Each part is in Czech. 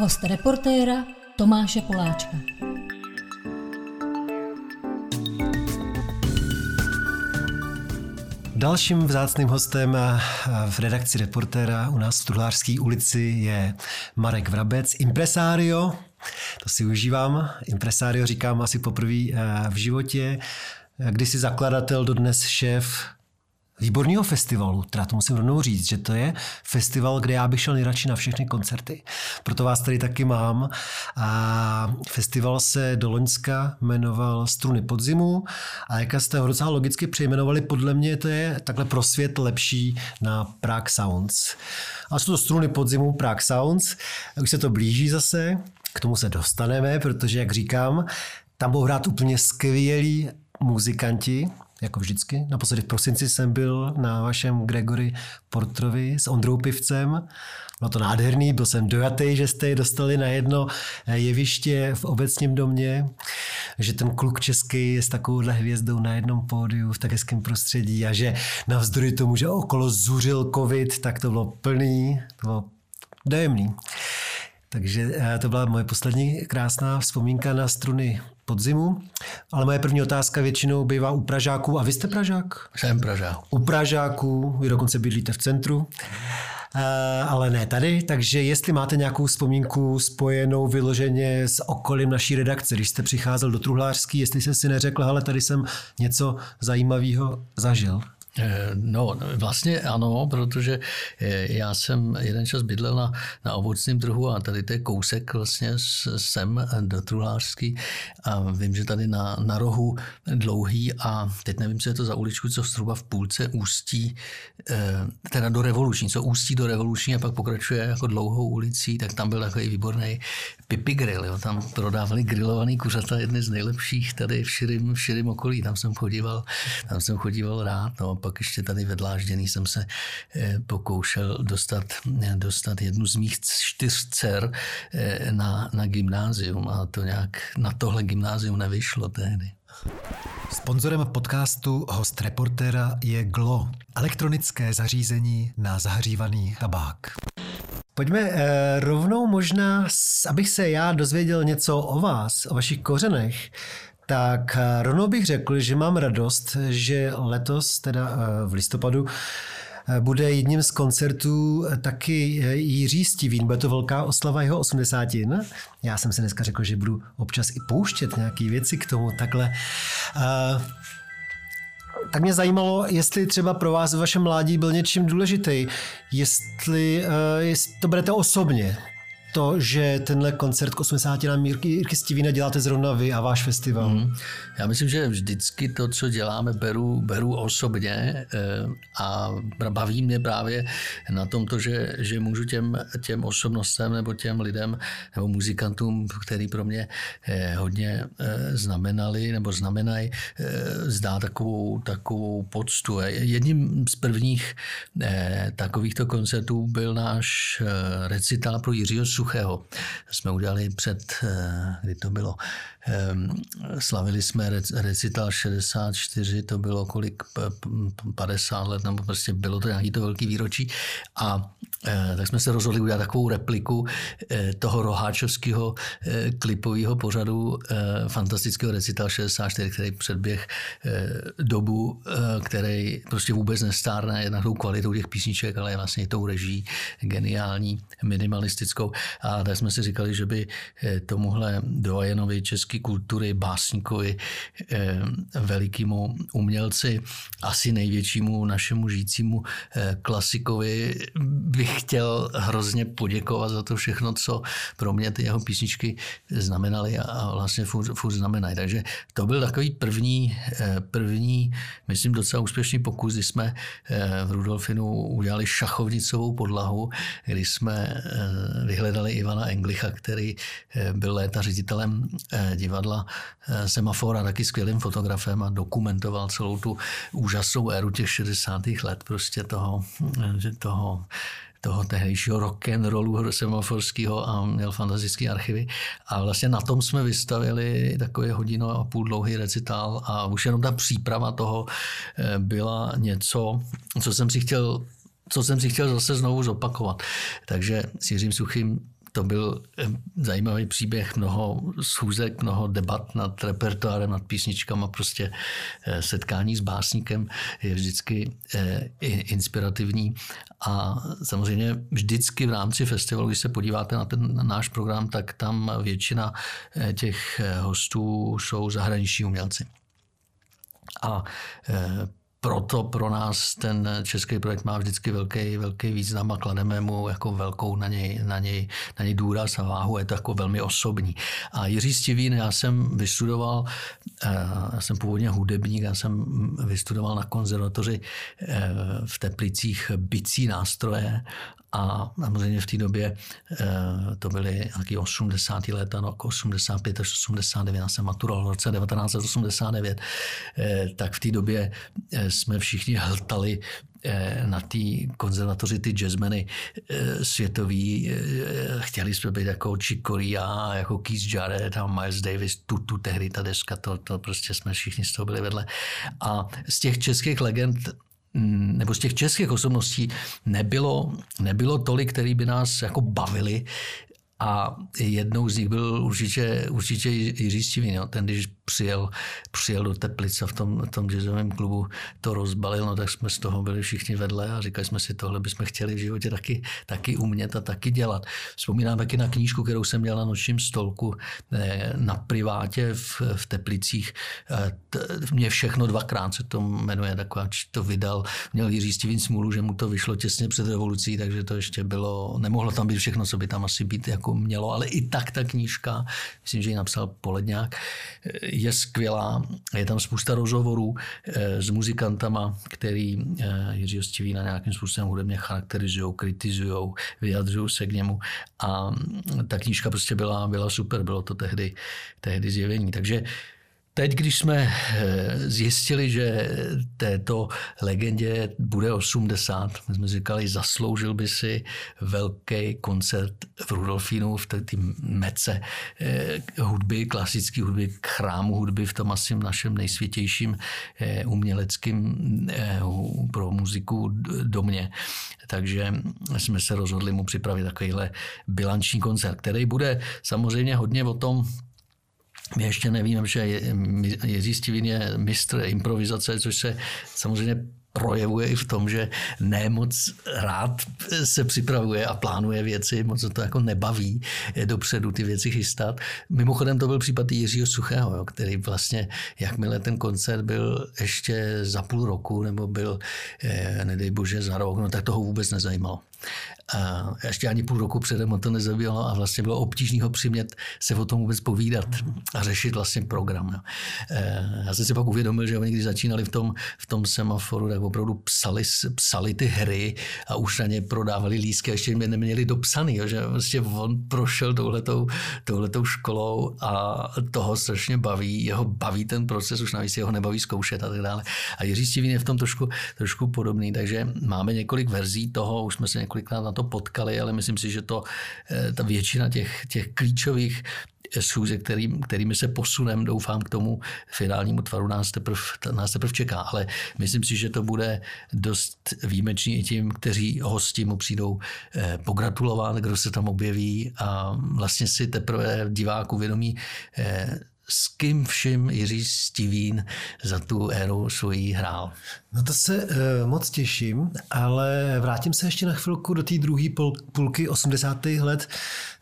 Host reportéra Tomáše Poláčka. Dalším vzácným hostem v redakci reportéra u nás v Truhlářské ulici je Marek Vrabec, impresario. To si užívám. Impresario říkám asi poprvé eh, v životě. Kdysi zakladatel, dodnes šéf výborného festivalu, teda to musím rovnou říct, že to je festival, kde já bych šel nejradši na všechny koncerty. Proto vás tady taky mám. A festival se do Loňska jmenoval Struny podzimu a jak jste ho docela logicky přejmenovali, podle mě to je takhle pro svět lepší na Prague Sounds. A jsou to Struny podzimu Prague Sounds. Už se to blíží zase, k tomu se dostaneme, protože, jak říkám, tam budou hrát úplně skvělí muzikanti, jako vždycky. Naposledy v prosinci jsem byl na vašem Gregory Portrovi s Ondrou Pivcem. Bylo to nádherný, byl jsem dojatý, že jste je dostali na jedno jeviště v obecním domě, že ten kluk český je s takovouhle hvězdou na jednom pódiu v tak hezkém prostředí a že navzdory tomu, že okolo zuřil covid, tak to bylo plný, to bylo dojemný. Takže eh, to byla moje poslední krásná vzpomínka na struny podzimu. Ale moje první otázka většinou bývá u Pražáků. A vy jste Pražák? Jsem Pražák. U Pražáků, vy dokonce bydlíte v centru. Eh, ale ne tady, takže jestli máte nějakou vzpomínku spojenou vyloženě s okolím naší redakce, když jste přicházel do Truhlářský, jestli jste si neřekl, ale tady jsem něco zajímavého zažil. Eh, no, vlastně ano, protože eh, já jsem jeden čas bydlel na, na ovocném trhu a tady to je kousek vlastně sem do Truhlářský a vím, že tady na, na rohu dlouhý a teď nevím, co je to za uličku, co zhruba v půlce ústí, eh, teda do revoluční, co ústí do revoluční a pak pokračuje jako dlouhou ulicí, tak tam byl takový výborný pipi grill, jo. tam prodávali grilovaný kuřata, jedny z nejlepších tady v širém, v širým okolí, tam jsem chodíval, tam jsem chodíval rád, no pak ještě tady ve Dlážděný jsem se eh, pokoušel dostat, eh, dostat jednu z mých čtyř dcer eh, na, na gymnázium a to nějak na tohle gymnázium nevyšlo tehdy. Sponzorem podcastu host reportéra je Glo, elektronické zařízení na zahřívaný tabák. Pojďme eh, rovnou možná, abych se já dozvěděl něco o vás, o vašich kořenech, tak eh, rovnou bych řekl, že mám radost, že letos, teda eh, v listopadu, eh, bude jedním z koncertů taky Jiří Stivín. Bude to velká oslava jeho 80. Já jsem si dneska řekl, že budu občas i pouštět nějaké věci k tomu takhle. Tak mě zajímalo, jestli třeba pro vás v vašem mládí byl něčím důležitý, jestli, jestli to berete osobně, to, že tenhle koncert k 80 na Mírky Jirky Stivína děláte zrovna vy a váš festival? Hmm. Já myslím, že vždycky to, co děláme, beru, beru osobně eh, a baví mě právě na tom to, že, že můžu těm, těm osobnostem nebo těm lidem nebo muzikantům, který pro mě eh, hodně eh, znamenali nebo znamenají, zdá takovou, takovou poctu. Jedním z prvních takovýchto koncertů byl náš recitál pro Jiřího Suchého. Jsme udělali před, eh, kdy to bylo, ehm, slavili jsme recital 64, to bylo kolik, 50 let, nebo prostě bylo to nějaký to velký výročí a eh, tak jsme se rozhodli udělat takovou repliku eh, toho roháčovského klipového pořadu fantastického recital 64, který předběh dobu, který prostě vůbec nestárne jednak tou kvalitou těch písniček, ale vlastně tou reží geniální, minimalistickou. A tak jsme si říkali, že by eh, tomuhle dojenovi české kultury, básníkovi, eh, velikému umělci, asi největšímu našemu žijícímu eh, klasikovi bych chtěl hrozně poděkovat za to všechno, co pro mě ty jeho písničky znamenaly a vlastně furt, furt znamenají. Takže to byl takový první, první, myslím docela úspěšný pokus, kdy jsme v Rudolfinu udělali šachovnicovou podlahu, kdy jsme vyhledali jmenovali Ivana Englicha, který eh, byl léta ředitelem eh, divadla eh, Semafora, taky skvělým fotografem a dokumentoval celou tu úžasnou éru těch 60. let prostě toho, toho toho tehdejšího rock and rollu semaforského a měl fantastické archivy. A vlastně na tom jsme vystavili takový hodinu a půl dlouhý recitál a už jenom ta příprava toho byla něco, co jsem si chtěl co jsem si chtěl zase znovu zopakovat. Takže s Jiřím Suchým to byl eh, zajímavý příběh, mnoho schůzek, mnoho debat nad repertoárem, nad písničkama, prostě eh, setkání s básníkem je vždycky inspirativní a samozřejmě vždycky v rámci festivalu, když se podíváte na ten náš program, tak tam většina těch hostů jsou zahraniční umělci. A proto pro nás ten český projekt má vždycky velký, velký význam a klademe mu jako velkou na něj, na něj, na něj důraz a váhu, je to jako velmi osobní. A Jiří Stivín, já jsem vystudoval, eh, já jsem původně hudebník, já jsem vystudoval na konzervatoři eh, v Teplicích bicí nástroje a samozřejmě v té době eh, to byly nějaký 80. léta, no 85 až 89, já jsem maturoval v roce 1989, tak v té době jsme všichni hltali eh, na té konzervatoři ty jazzmeny eh, světový. Eh, chtěli jsme být jako Chick Corea, jako Keith Jarrett a Miles Davis, tu, tu tehdy ta deska, to, to prostě jsme všichni z toho byli vedle. A z těch českých legend nebo z těch českých osobností nebylo, nebylo tolik, který by nás jako bavili. A jednou z nich byl určitě, určitě Jiří Stivin. Jo. Ten, když přijel, přijel do Teplice v tom, tom jazzovém klubu, to rozbalil, no tak jsme z toho byli všichni vedle a říkali jsme si, tohle bychom chtěli v životě taky, taky umět a taky dělat. Vzpomínám taky na knížku, kterou jsem měl na nočním stolku eh, na privátě v, v Teplicích. Eh, mě všechno dvakrát se to jmenuje, taková, to vydal. Měl Jiří Stivin smůlu, že mu to vyšlo těsně před revolucí, takže to ještě bylo, nemohlo tam být všechno, co by tam asi být jako mělo, ale i tak ta knížka, myslím, že ji napsal Poledňák, je skvělá. Je tam spousta rozhovorů eh, s muzikantama, který eh, Jiřího Stivína nějakým způsobem hudebně charakterizují, kritizují, vyjadřují se k němu. A ta knížka prostě byla, byla super, bylo to tehdy, tehdy zjevení. Takže Teď, když jsme eh, zjistili, že této legendě bude 80, my jsme říkali, zasloužil by si velký koncert v Rudolfínu, v té mece eh, hudby, klasické hudby, chrámu hudby v tom asi našem nejsvětějším eh, uměleckým pro muziku domě. Takže jsme se rozhodli mu připravit takovýhle bilanční koncert, který bude samozřejmě hodně o tom, my ještě nevíme, že Jiří Stivin je mistr improvizace, což se samozřejmě projevuje i v tom, že nemoc rád se připravuje a plánuje věci, moc to jako nebaví dopředu ty věci chystat. Mimochodem to byl případ Jiřího Suchého, jo, který vlastně, jakmile ten koncert byl ještě za půl roku, nebo byl, eh, nedej bože, za rok, no tak toho vůbec nezajímalo. A ještě ani půl roku předem to nezabíjelo a vlastně bylo obtížný ho přimět se o tom vůbec povídat a řešit vlastně program. Jo. E, já jsem si pak uvědomil, že oni když začínali v tom, v tom semaforu, tak opravdu psali, psali ty hry a už na ně prodávali lísky a ještě mě neměli dopsaný, jo, že vlastně on prošel touhletou, touhletou školou a toho strašně baví, jeho baví ten proces, už navíc jeho nebaví zkoušet a tak dále. A Jiří Stivín je v tom trošku, trošku podobný, takže máme několik verzí toho, už jsme se několikrát na to potkali, ale myslím si, že to eh, ta většina těch, těch klíčových schůze, který, kterými se posunem, doufám, k tomu finálnímu tvaru nás teprve, nás teprve čeká. Ale myslím si, že to bude dost výjimečný i tím, kteří hosti mu přijdou eh, pogratulovat, kdo se tam objeví a vlastně si teprve diváku vědomí eh, s kým vším Jiří Stivín za tu éru svojí hrál. No to se uh, moc těším, ale vrátím se ještě na chvilku do té druhé půlky 80. let,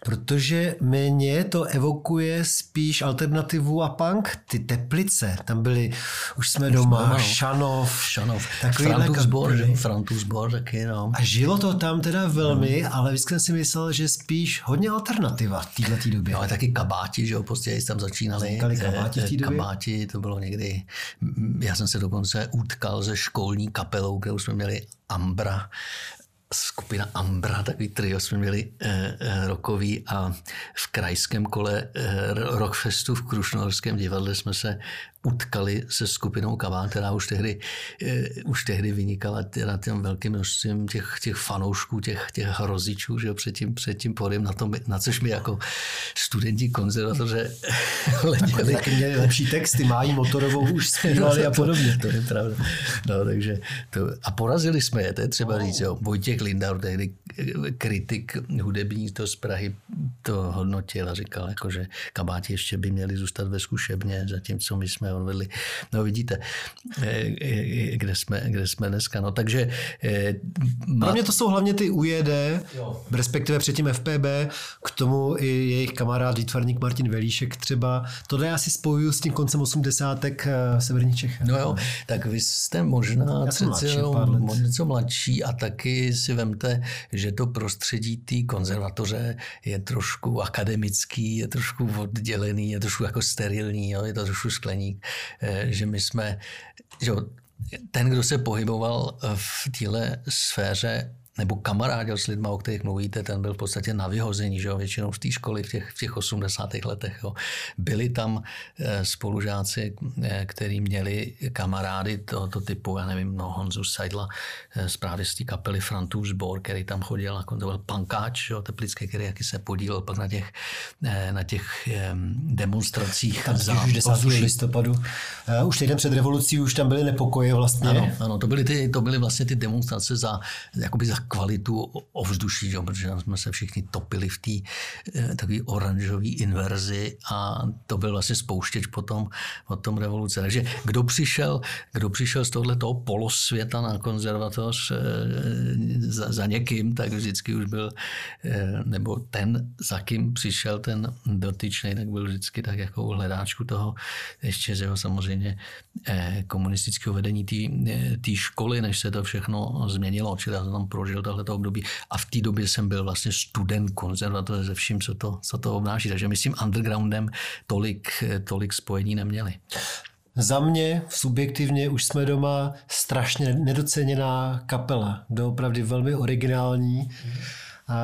protože mě to evokuje spíš alternativu a punk. Ty teplice, tam byly, už jsme doma, no, Šanov. Šanov. Frantus Bor, Frantus Bor taky, no. A žilo to tam teda velmi, no. ale vždycky jsem si myslel, že spíš hodně alternativa v této době. No ale taky kabáti, že jo, prostě tam začínali. Vznikaly kabáti v té době. Kabáti, to bylo někdy, já jsem se dokonce utkal ze školní kapelou, kterou jsme měli Ambra, skupina Ambra, takový trio jsme měli eh, eh, rokový a v krajském kole eh, Rockfestu v Krušnohorském divadle jsme se utkali se skupinou Kaván, která už tehdy, uh, už tehdy vynikala na těm velkým množstvím těch, těch fanoušků, těch, těch hrozičů, že před tím, před tím podem, na, tom, na což mi jako studenti konzervatoře letěli. Taky měli lepší texty, mají motorovou, už zpívali a podobně. To je pravda. No, takže to, a porazili jsme je, to je třeba říct, jo. Vojtěch Lindau, tehdy kritik hudební to z Prahy, to hodnotil a říkal, jako, že kabáti ještě by měli zůstat ve zkušebně, zatímco my jsme odvedli. No vidíte, kde jsme, kde jsme dneska. No, takže... Pro mě to jsou hlavně ty UJD, jo. respektive předtím FPB, k tomu i jejich kamarád, výtvarník Martin Velíšek třeba. Tohle já si spojuju s tím koncem osmdesátek v Severní Čech. No jo, tak vy jste možná něco mladší a taky si vemte, že to prostředí té konzervatoře je trošku akademický, je trošku oddělený, je trošku jako sterilní, jo, je to trošku skleník, eh, že my jsme, že ten, kdo se pohyboval v téhle sféře nebo kamarádil s lidmi, o kterých mluvíte, ten byl v podstatě na vyhození, že jo, většinou z té školy v těch, v těch 80. letech. Jo. Byli tam eh, spolužáci, eh, kteří měli kamarády tohoto typu, já nevím, no, Honzu Seidla, eh, právě z té kapely Frantův sbor, který tam chodil, jako to byl pankáč, jo, teplický, který jaký se podílel pak na těch, na těch demonstracích. Tam za už 10. listopadu. Už týden před revolucí už tam byly nepokoje vlastně. Ano, ano to, byly ty, to byly vlastně ty demonstrace za, jakoby za kvalitu ovzduší, že? protože jsme se všichni topili v té eh, takové oranžové inverzi a to byl vlastně spouštěč potom, potom revoluce. Takže kdo přišel, kdo přišel z tohoto polosvěta na konzervatoř eh, za, za někým, tak vždycky už byl, eh, nebo ten, za kým přišel ten dotyčný, tak byl vždycky tak jako hledáčku toho, ještě z jeho samozřejmě komunistického vedení té školy, než se to všechno změnilo, čili já jsem tam prožil prožil tohleto období a v té době jsem byl vlastně student konzervatoře se vším, co to, co to obnáší. Takže my s tím undergroundem tolik, tolik spojení neměli. Za mě subjektivně už jsme doma strašně nedoceněná kapela. Doopravdy velmi originální. A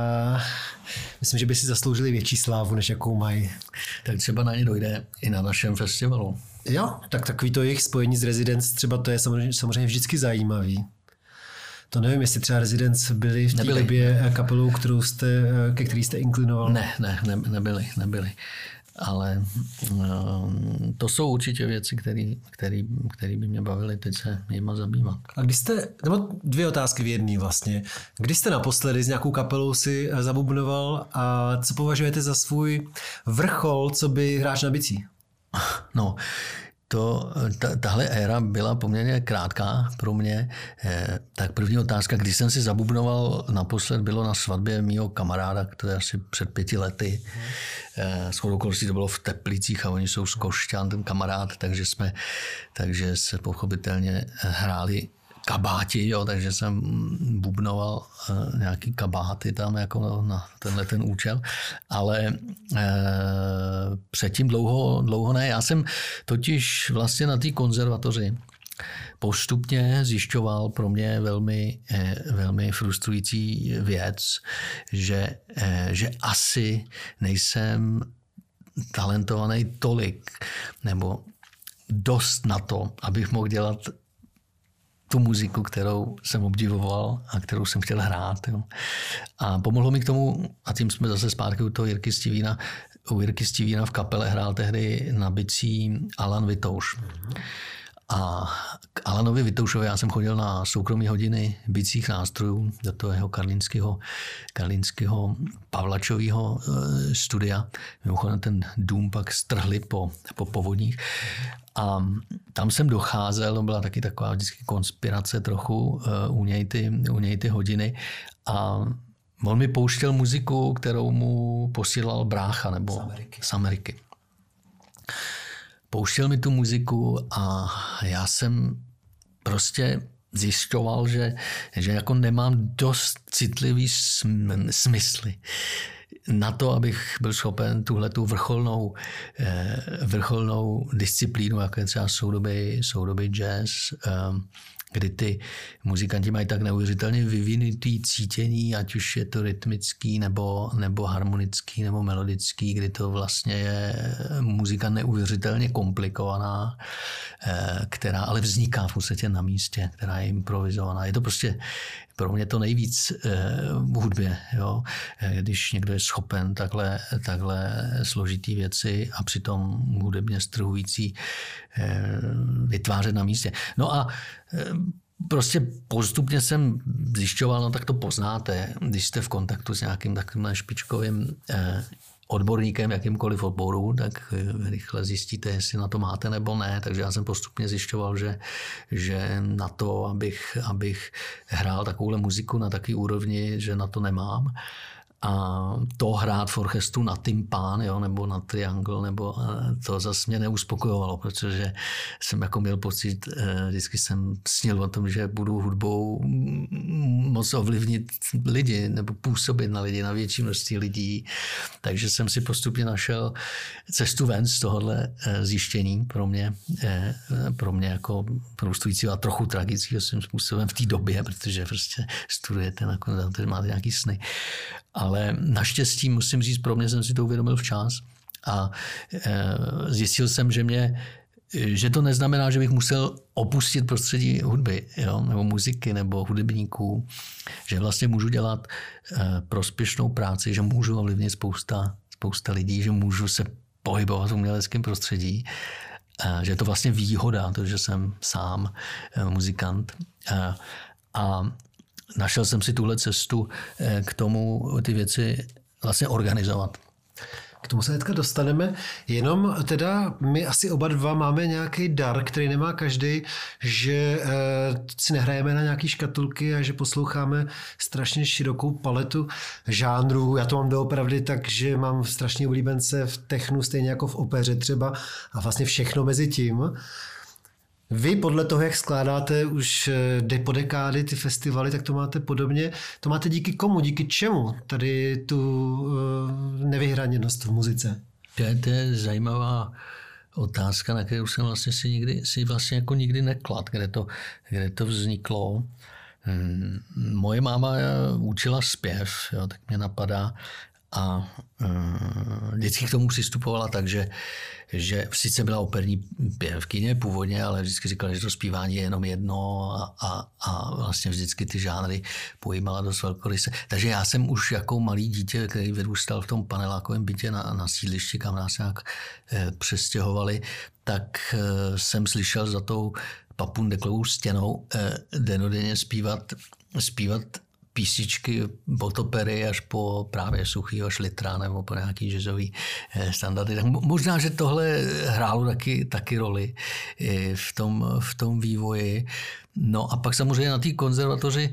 myslím, že by si zasloužili větší slávu, než jakou mají. Tak třeba na ně dojde i na našem festivalu. Jo, tak takový to jejich spojení s Residence třeba to je samozřejmě, samozřejmě vždycky zajímavý. To nevím, jestli třeba Residence byli v té době eh, kapelou, kterou jste, eh, ke který jste inklinoval. Ne, ne, ne nebyli, nebyli. Ale um, to jsou určitě věci, které by mě bavily teď se jima zabývat. A když jste, nebo dvě otázky v jedné vlastně. Když jste naposledy s nějakou kapelou si zabubnoval a co považujete za svůj vrchol, co by hráč na bicí? No, to, ta, tahle éra byla poměrně krátká pro mě. Eh, tak první otázka, když jsem si zabubnoval naposled, bylo na svatbě mého kamaráda, je asi před pěti lety. Eh, s okolností to bylo v Teplicích a oni jsou z Košťan, ten kamarád, takže jsme, takže se pochopitelně hráli kabáti, jo, takže jsem bubnoval uh, nějaký kabáty tam jako na tenhle ten účel, ale uh, předtím dlouho, dlouho ne. Já jsem totiž vlastně na té konzervatoři postupně zjišťoval pro mě velmi, eh, velmi frustrující věc, že, že asi nejsem talentovaný tolik nebo dost na to, abych mohl dělat tu muziku, kterou jsem obdivoval a kterou jsem chtěl hrát. Jo. A pomohlo mi k tomu, a tím jsme zase zpátky u toho Jirky Stivína, u Jirky Stivína v kapele hrál tehdy na bicí Alan Vitouš. Mm-hmm. A k Alanovi Vitoušovi já jsem chodil na soukromé hodiny bicích nástrojů do toho jeho karlínského, karlínského Pavlačového eh, studia. Mimochodem ten dům pak strhli po, po povodních. A tam jsem docházel, to byla taky taková vždycky konspirace trochu eh, u něj ty, u něj ty hodiny. A on mi pouštěl muziku, kterou mu posílal brácha nebo z Ameriky. Z Ameriky pouštěl mi tu muziku a já jsem prostě zjišťoval, že, že jako nemám dost citlivý smysly na to, abych byl schopen tuhle tu vrcholnou, eh, vrcholnou disciplínu, jako je třeba soudobý, soudobý jazz, ehm, kdy ty muzikanti mají tak neuvěřitelně vyvinutý cítění, ať už je to rytmický, nebo, nebo harmonický, nebo melodický, kdy to vlastně je muzika neuvěřitelně komplikovaná, eh, která ale vzniká v podstatě na místě, která je improvizovaná. Je to prostě pro mě to nejvíc eh, v hudbě, jo? Eh, když někdo je schopen takhle, takhle složitý věci a přitom hudebně strhující vytvářet na místě. No a prostě postupně jsem zjišťoval, no tak to poznáte, když jste v kontaktu s nějakým takovým špičkovým eh, odborníkem jakýmkoliv odboru, tak eh, rychle zjistíte, jestli na to máte nebo ne. Takže já jsem postupně zjišťoval, že, že na to, abych, abych hrál takovouhle muziku na takové úrovni, že na to nemám a to hrát v orchestru na tympán, jo, nebo na triangle, nebo to zase mě neuspokojovalo, protože jsem jako měl pocit, eh, vždycky jsem snil o tom, že budu hudbou moc ovlivnit lidi, nebo působit na lidi, na větší množství lidí. Takže jsem si postupně našel cestu ven z tohohle eh, zjištění pro mě, eh, pro mě jako prostující a trochu tragickým způsobem v té době, protože prostě studujete, nakonec máte nějaký sny. Ale naštěstí, musím říct, pro mě jsem si to uvědomil včas a e, zjistil jsem, že mě že to neznamená, že bych musel opustit prostředí hudby, jo, nebo muziky, nebo hudebníků, že vlastně můžu dělat e, prospěšnou práci, že můžu ovlivnit spousta, spousta lidí, že můžu se pohybovat v uměleckém prostředí, e, že je to vlastně výhoda, to, že jsem sám muzikant. A našel jsem si tuhle cestu eh, k tomu ty věci vlastně organizovat. K tomu se teďka dostaneme, jenom teda my asi oba dva máme nějaký dar, který nemá každý, že e, si nehrajeme na nějaký škatulky a že posloucháme strašně širokou paletu žánrů. Já to mám doopravdy tak, že mám strašně oblíbence v technu, stejně jako v opeře třeba a vlastně všechno mezi tím. Vy podle toho, jak skládáte už eh, de po dekády ty festivaly, tak to máte podobně. To máte díky komu, díky čemu tady tu uh, nevyhraněnost v muzice? To je, to je zajímavá otázka, na kterou jsem vlastně si, nikdy, si vlastně jako nikdy neklad, kde to, kde to vzniklo. Hmm, moje máma učila zpěv, jo, tak mě napadá, a uh, vždycky k tomu přistupovala tak, že, že sice byla operní pěvkyně původně, ale vždycky říkala, že to zpívání je jenom jedno a, a, a vlastně vždycky ty žánry pojímala dost velkoryse. Takže já jsem už jako malý dítě, který vyrůstal v tom panelákovém bytě na, na sídlišti, kam nás nějak eh, přestěhovali, tak eh, jsem slyšel za tou papundeklovou stěnou eh, denodenně zpívat zpívat písničky od opery až po právě suchýho šlitra nebo po nějaký jazzový eh, standardy. Tak možná, že tohle hrálo taky, taky roli eh, v tom, v tom vývoji. No a pak samozřejmě na té konzervatoři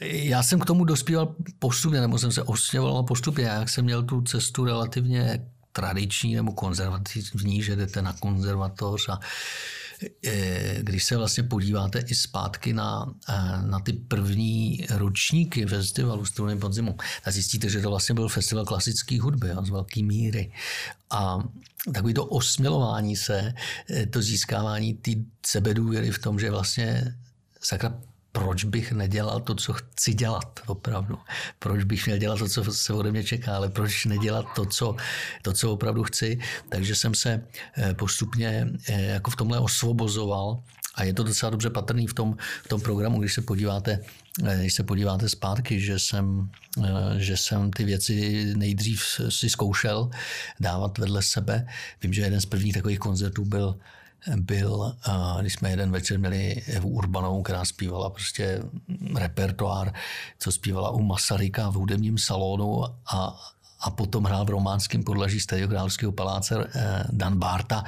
já jsem k tomu dospíval postupně, nebo jsem se osměval postupně. Já jsem měl tu cestu relativně tradiční nebo konzervativní, že jdete na konzervatoř a Eh, když se vlastně podíváte i zpátky na, eh, na ty první ročníky festivalu Struny podzimu, tak zjistíte, že to vlastně byl festival klasické hudby jo, z velké míry. A takový to osmělování se, eh, to získávání té sebedůvěry v tom, že vlastně sakra proč bych nedělal to, co chci dělat opravdu. Proč bych měl dělat to, co se ode mě čeká, ale proč nedělat to, co, to, co opravdu chci. Takže jsem se eh, postupně eh, jako v tomhle osvobozoval a je to docela dobře patrný v tom, v tom programu, když se podíváte eh, když se podíváte zpátky, že jsem, že jsem ty věci nejdřív si zkoušel dávat vedle sebe. Vím, že jeden z prvních takových koncertů byl byl, když jsme jeden večer měli Evu Urbanou, která zpívala prostě repertoár, co zpívala u Masaryka v hudebním salonu a, a potom hrál v románském podlaží Stadio Královského paláce eh, Dan Barta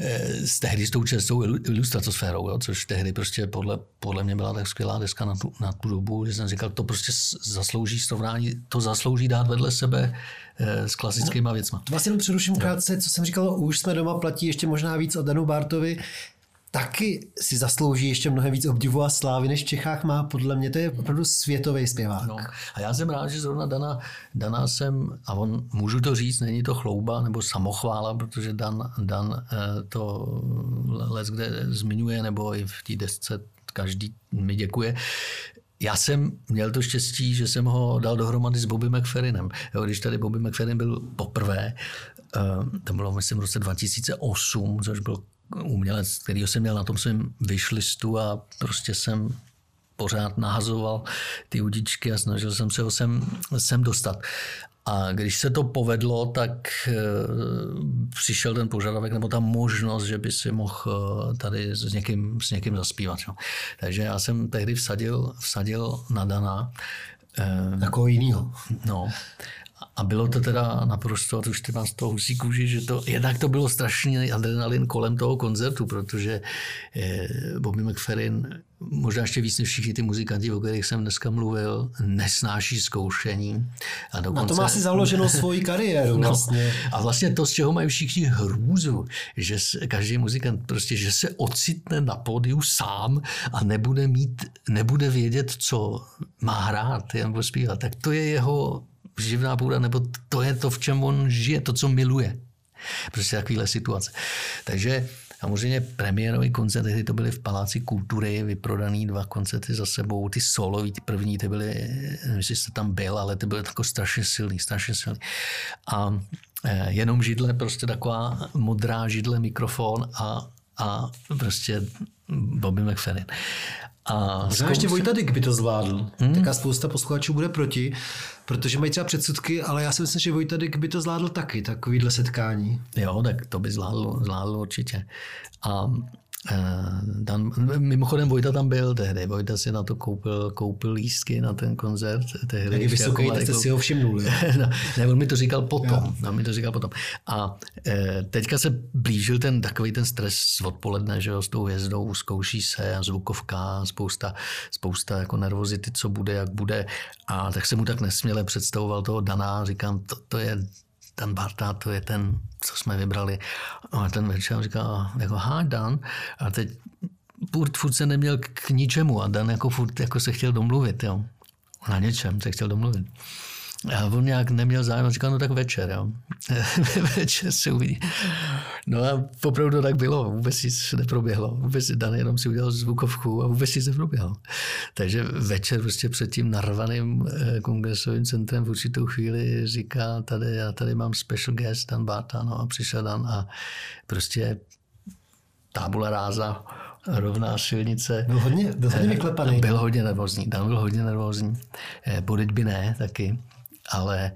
eh, s tehdy s tou čestou ilustratosférou, jo, což tehdy prostě podle, podle mě byla tak skvělá deska na tu, na tu dobu, že jsem říkal, to prostě zaslouží srovnání, to zaslouží dát vedle sebe eh, s klasickými věcmi. Vlastně jenom přeruším krátce, co jsem říkal, už jsme doma platí ještě možná víc o Danu Bartovi taky si zaslouží ještě mnohem víc obdivu a slávy, než v Čechách má. Podle mě to je opravdu světový zpěvák. No. A já jsem rád, že zrovna Dana, Dana jsem, a on, můžu to říct, není to chlouba nebo samochvála, protože Dan, Dan eh, to les, kde zmiňuje, nebo i v té desce každý mi děkuje. Já jsem měl to štěstí, že jsem ho dal dohromady s Bobby McFerrinem. Jo, když tady Bobby McFerrin byl poprvé, uh, to bylo myslím v roce 2008, což byl umělec, který jsem měl na tom svém vyšlistu a prostě jsem pořád nahazoval ty udičky a snažil jsem se ho sem, sem dostat. A když se to povedlo, tak eh, přišel ten požadavek nebo ta možnost, že by si mohl eh, tady s někým, s někým zaspívat. Jo. Takže já jsem tehdy vsadil, vsadil na Dana. Jako jinýho. No. A bylo to teda naprosto, to už ty mám z toho husí kůži, že to, jednak to bylo strašný adrenalin kolem toho koncertu, protože eh, Bobby McFerrin, možná ještě víc než všichni ty muzikanti, o kterých jsem dneska mluvil, nesnáší zkoušení. A dokonce, na to má si založenou svoji kariéru no, vlastně. A vlastně to, z čeho mají všichni hrůzu, že každý muzikant prostě, že se ocitne na pódiu sám a nebude mít, nebude vědět, co má hrát nebo zpívat, tak to je jeho živná půda, nebo to je to, v čem on žije, to, co miluje. Prostě takovéhle situace. Takže samozřejmě premiérový koncert, tehdy to byly v Paláci kultury, vyprodaný dva koncerty za sebou, ty solový, ty první, ty byly, nevím, jestli jste tam byl, ale ty byly jako strašně silný, strašně silný. A eh, jenom židle, prostě taková modrá židle, mikrofon a, a prostě Bobby McFerrin. A Možná ještě Vojta Dyk by to zvládl. Hmm? Taká spousta posluchačů bude proti, protože mají třeba předsudky, ale já si myslím, že Vojta Dyk by to zvládl taky, takovýhle setkání. Jo, tak to by zvládl, zvládl určitě. A Eh, Dan, mimochodem Vojta tam byl tehdy, Vojta si na to koupil, koupil lístky na ten koncert. Tehdy Jak vysoký, jako, jste si ho všimnuli. no, ne, on mi to říkal potom. No, mi to říkal potom. A e, teďka se blížil ten takový ten stres z odpoledne, že jo, s tou hvězdou, zkouší se a zvukovka, spousta, spousta jako nervozity, co bude, jak bude. A tak se mu tak nesměle představoval toho Dana, říkám, to, to je ten Barta, to je ten, co jsme vybrali. A ten večer říká, jako ha, Dan. A teď furt, furt se neměl k ničemu a Dan jako furt jako se chtěl domluvit, jo. Na něčem se chtěl domluvit. A on nějak neměl zájem, říkal, no tak večer, jo. večer se uvidí. No a opravdu tak bylo, vůbec nic neproběhlo. Vůbec Dan jenom si udělal zvukovku a vůbec nic neproběhlo. Takže večer prostě před tím narvaným eh, kongresovým centrem v určitou chvíli říká, tady já tady mám special guest Dan Barta, no a přišel Dan a prostě tábula ráza, rovná silnice. Byl hodně, byl hodně vyklepaný. Byl hodně nervózní, Dan byl hodně nervózní. Bodit by ne taky ale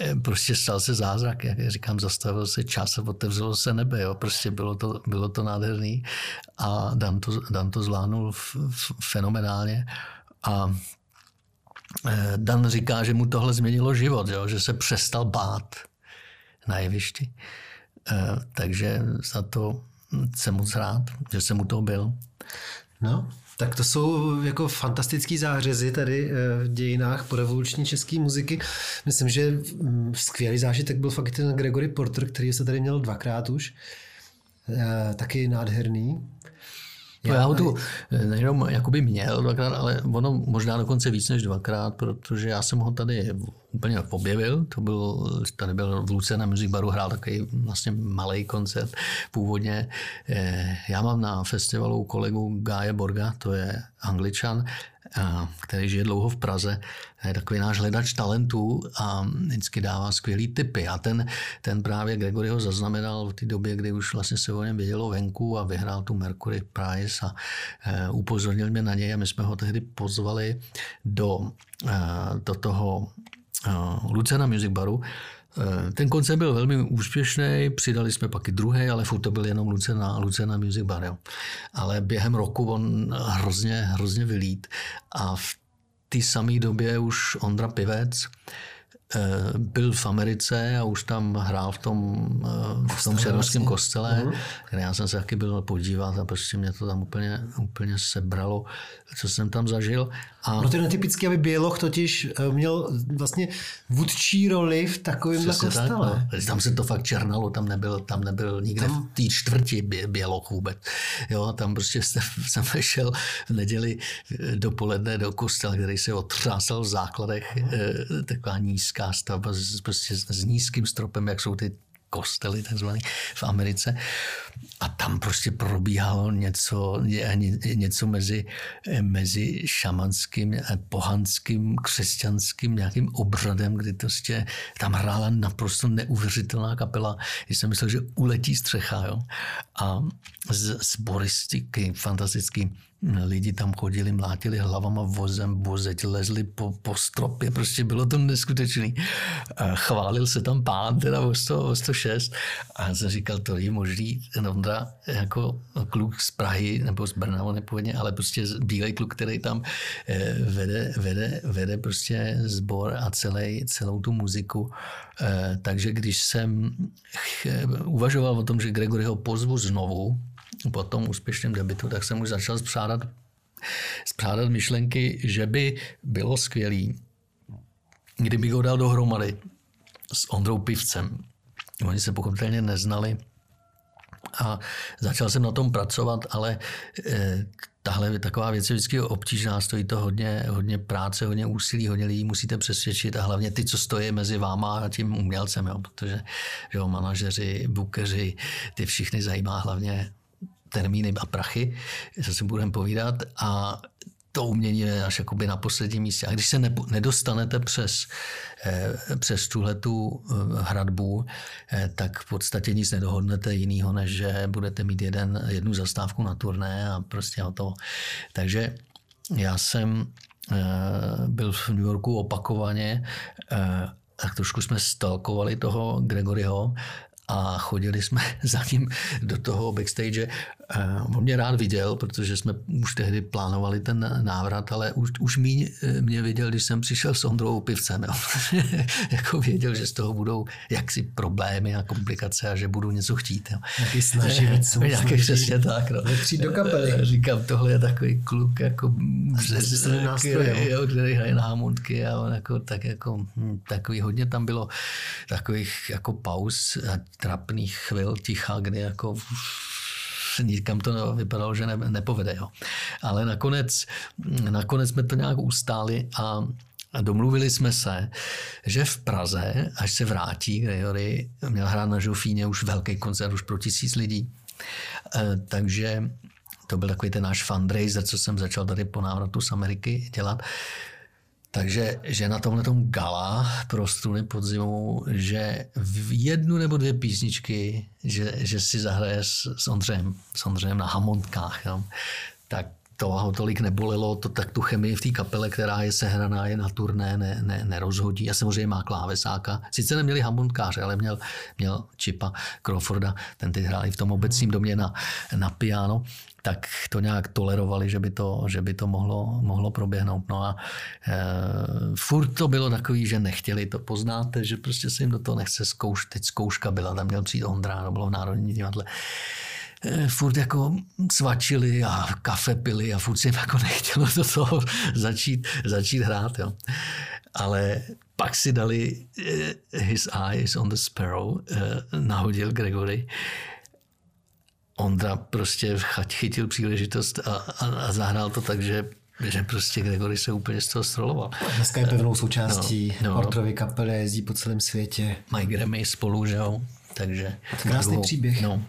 eh, prostě stal se zázrak, jak říkám, zastavil se čas a otevřelo se nebe, jo. prostě bylo to, bylo to nádherný a Dan to, Dan to zvládnul fenomenálně a eh, Dan říká, že mu tohle změnilo život, jo, že se přestal bát na jevišti. Eh, takže za to jsem moc rád, že jsem u toho byl. No, tak to jsou jako fantastický zářezy tady eh, v dějinách porevoluční české muziky. Myslím, že mm, skvělý zážitek byl fakt ten Gregory Porter, který se tady měl dvakrát už. Eh, taky nádherný. No já ho tu eh, nejenom jakoby měl dvakrát, ale ono možná dokonce víc než dvakrát, protože já jsem ho tady úplně objevil. To byl, tady byl v Luce na Music Baru, hrál takový vlastně malý koncert původně. Eh, já mám na festivalu kolegu Gáje Borga, to je angličan, který žije dlouho v Praze, je takový náš hledač talentů a vždycky dává skvělý typy. A ten, ten právě Gregory ho zaznamenal v té době, kdy už vlastně se o něm vědělo venku a vyhrál tu Mercury Prize a e, upozornil mě na něj a my jsme ho tehdy pozvali do, e, do toho e, Lucena Music Baru, ten koncert byl velmi úspěšný, přidali jsme pak i druhý, ale furt to byl jenom Lucena, Lucena Music Bar. Jo. Ale během roku on hrozně, hrozně vylít a v té samé době už Ondra Pivec Eh, byl v Americe a už tam hrál v tom, eh, v tom šernovském kostele, uh-huh. kde já jsem se taky byl podívat a prostě mě to tam úplně, úplně sebralo, co jsem tam zažil. A... No to je netypické, aby Běloch totiž eh, měl vlastně vůdčí roli v takovém kostele. Tak, no. Tam se to fakt černalo, tam nebyl, tam nebyl nikde tam... v té čtvrti Běloch vůbec. Jo, tam prostě jsem, vešel v neděli dopoledne do kostela, který se otřásal v základech, taková nízká stavba s, prostě s nízkým stropem, jak jsou ty kostely takzvaný v Americe. A tam prostě probíhalo něco, něco mezi, mezi šamanským, pohanským, křesťanským nějakým obřadem, kdy prostě tam hrála naprosto neuvěřitelná kapela. Já jsem myslel, že uletí střecha. Jo? A z, z boristiky, fantastický lidi tam chodili, mlátili hlavama vozem, vozeť, lezli po, po stropě, prostě bylo to neskutečný. Chválil se tam pán, teda o, 100, o 106 a jsem říkal, to je možný, Ondra, jako kluk z Prahy, nebo z Brna, on nepovedně, ale prostě bílej kluk, který tam eh, vede, vede, vede prostě sbor a celý, celou tu muziku. Eh, takže když jsem uvažoval o tom, že Gregory ho pozvu znovu, po tom úspěšném debitu, tak jsem už začal spřádat, spřádat myšlenky, že by bylo skvělý, kdyby ho dal dohromady s Ondrou Pivcem. Oni se pochopitelně neznali a začal jsem na tom pracovat, ale e, tahle taková věc je vždycky obtížná, stojí to hodně, hodně práce, hodně úsilí, hodně lidí musíte přesvědčit a hlavně ty, co stojí mezi váma a tím umělcem, jo, protože že jo, manažeři, bukeři, ty všichni zajímá hlavně termíny a prachy, co si budeme povídat. A to umění je až jakoby na posledním místě. A když se ne, nedostanete přes, eh, přes tuhle tu eh, hradbu, eh, tak v podstatě nic nedohodnete jiného, než že budete mít jeden, jednu zastávku na turné a prostě hotovo. Takže já jsem byl v New Yorku opakovaně, tak trošku jsme stalkovali toho Gregoryho a chodili jsme za ním do toho backstage. Eh, on mě rád viděl, protože jsme už tehdy plánovali ten návrat, ale už, už míň eh, mě viděl, když jsem přišel s Ondrou Pivcem. Jo. jako věděl, že z toho budou jaksi problémy a komplikace a že budu něco chtít. Jo. Nějaký snaží Nějaký přesně tak. No. do kapely. Eh, říkám, tohle je takový kluk, jako, který, jo, který hraje na hamundky a on jako, tak jako, hm, takový hodně tam bylo takových jako pauz a trapných chvil ticha, kdy jako nikam to vypadalo, že ne, nepovede. Jo. Ale nakonec, nakonec jsme to nějak ustáli a a domluvili jsme se, že v Praze, až se vrátí Gregory, měl hrát na Žofíně už velký koncert, už pro tisíc lidí. E, takže to byl takový ten náš fundraiser, co jsem začal tady po návratu z Ameriky dělat. Takže, že na tomhle tom gala pro struny podzimu, že v jednu nebo dvě písničky, že, že si zahraje s, s Ondřejem, s Ondřejem na hamontkách, jo. tak to ho tolik nebolelo, to tak tu chemii v té kapele, která je sehraná, je na turné, ne, ne, nerozhodí. A samozřejmě má klávesáka. Sice neměli hamontkáře, ale měl, měl Chipa Crawforda, ten teď hráli v tom obecním domě na, na piano tak to nějak tolerovali, že by to, že by to mohlo, mohlo proběhnout. No a e, furt to bylo takový, že nechtěli to. Poznáte, že prostě se jim do toho nechce zkouš. Teď zkouška byla, tam měl přijít Ondra, to bylo v Národní divadle e, furt jako svačili a kafe pili a furt si jim jako nechtělo do toho začít, začít hrát. Jo. Ale pak si dali e, His Eyes on the Sparrow, e, nahodil Gregory Ondra prostě chytil příležitost a, a, a zahrál to tak, že že prostě Gregory se úplně z toho stroloval. Dneska je pevnou součástí no, no. Portrovy kapely, jezdí po celém světě. Mají Grammy spolu, že jo? Takže... Krásný druhou, příběh. No.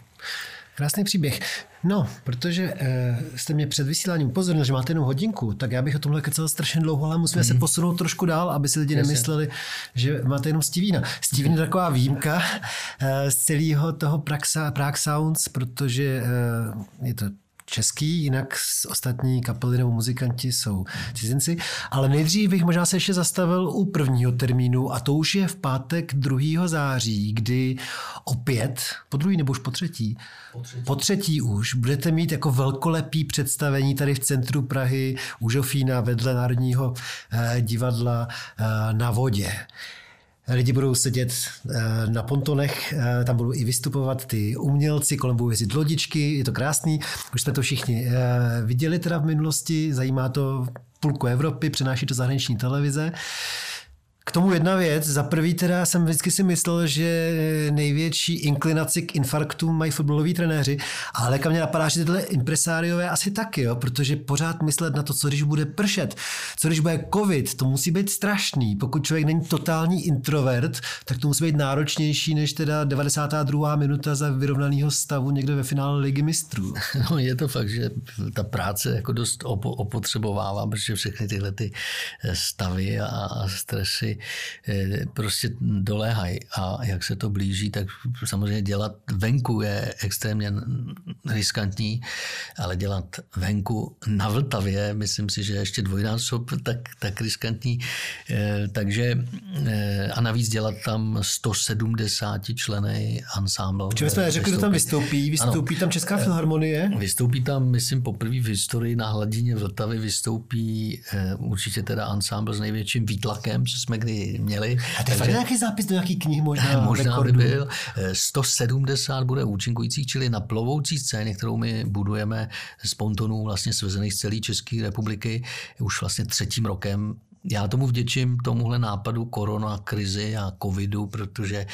Krásný příběh. No, protože e, jste mě před vysíláním upozornil, že máte jenom hodinku, tak já bych o tomhle kecel strašně dlouho, ale musíme mm. se mhm. posunout trošku dál, aby si lidi Jasně. nemysleli, že máte jenom Steveena. Steven je taková výjimka e, z celého toho Prague Sounds, protože e, je to český, jinak ostatní kapely nebo muzikanti jsou cizinci. Ale nejdřív bych možná se ještě zastavil u prvního termínu a to už je v pátek 2. září, kdy opět, po druhý nebo už po třetí, po třetí, po třetí už, budete mít jako velkolepý představení tady v centru Prahy u Žofína vedle Národního eh, divadla eh, na vodě. Lidi budou sedět eh, na pontonech, eh, tam budou i vystupovat ty umělci, kolem budou jezdit lodičky, je to krásný. Už jste to všichni eh, viděli teda v minulosti, zajímá to půlku Evropy, přenáší to zahraniční televize. K tomu jedna věc. Za prvý teda jsem vždycky si myslel, že největší inklinaci k infarktům mají fotbaloví trenéři, ale kam mě napadá, že tyhle impresáriové asi taky, jo? protože pořád myslet na to, co když bude pršet, co když bude covid, to musí být strašný. Pokud člověk není totální introvert, tak to musí být náročnější než teda 92. minuta za vyrovnaného stavu někde ve finále ligy mistrů. No je to fakt, že ta práce jako dost opotřebovává, protože všechny tyhle ty eh, stavy a stresy eh, prostě doléhají a jak se to blíží, tak samozřejmě dělat venku je extrémně riskantní, ale dělat venku na Vltavě, myslím si, že ještě dvojnásob tak, tak riskantní. Eh, takže a navíc dělat tam 170 členy ansámbl. Čili jsme řekli, kdo tam vystoupí. Vystoupí ano. tam Česká filharmonie? Vystoupí tam, myslím, poprvé v historii na hladině Vltavy vystoupí určitě teda ansámbl s největším výtlakem, co jsme kdy měli. A to je nějaký zápis do nějaký knih možná? Možná rekordu. by byl. 170 bude účinkujících, čili na plovoucí scéně, kterou my budujeme z pontonů vlastně svezených z celé České republiky už vlastně třetím rokem já tomu vděčím tomuhle nápadu korona, krizi a covidu, protože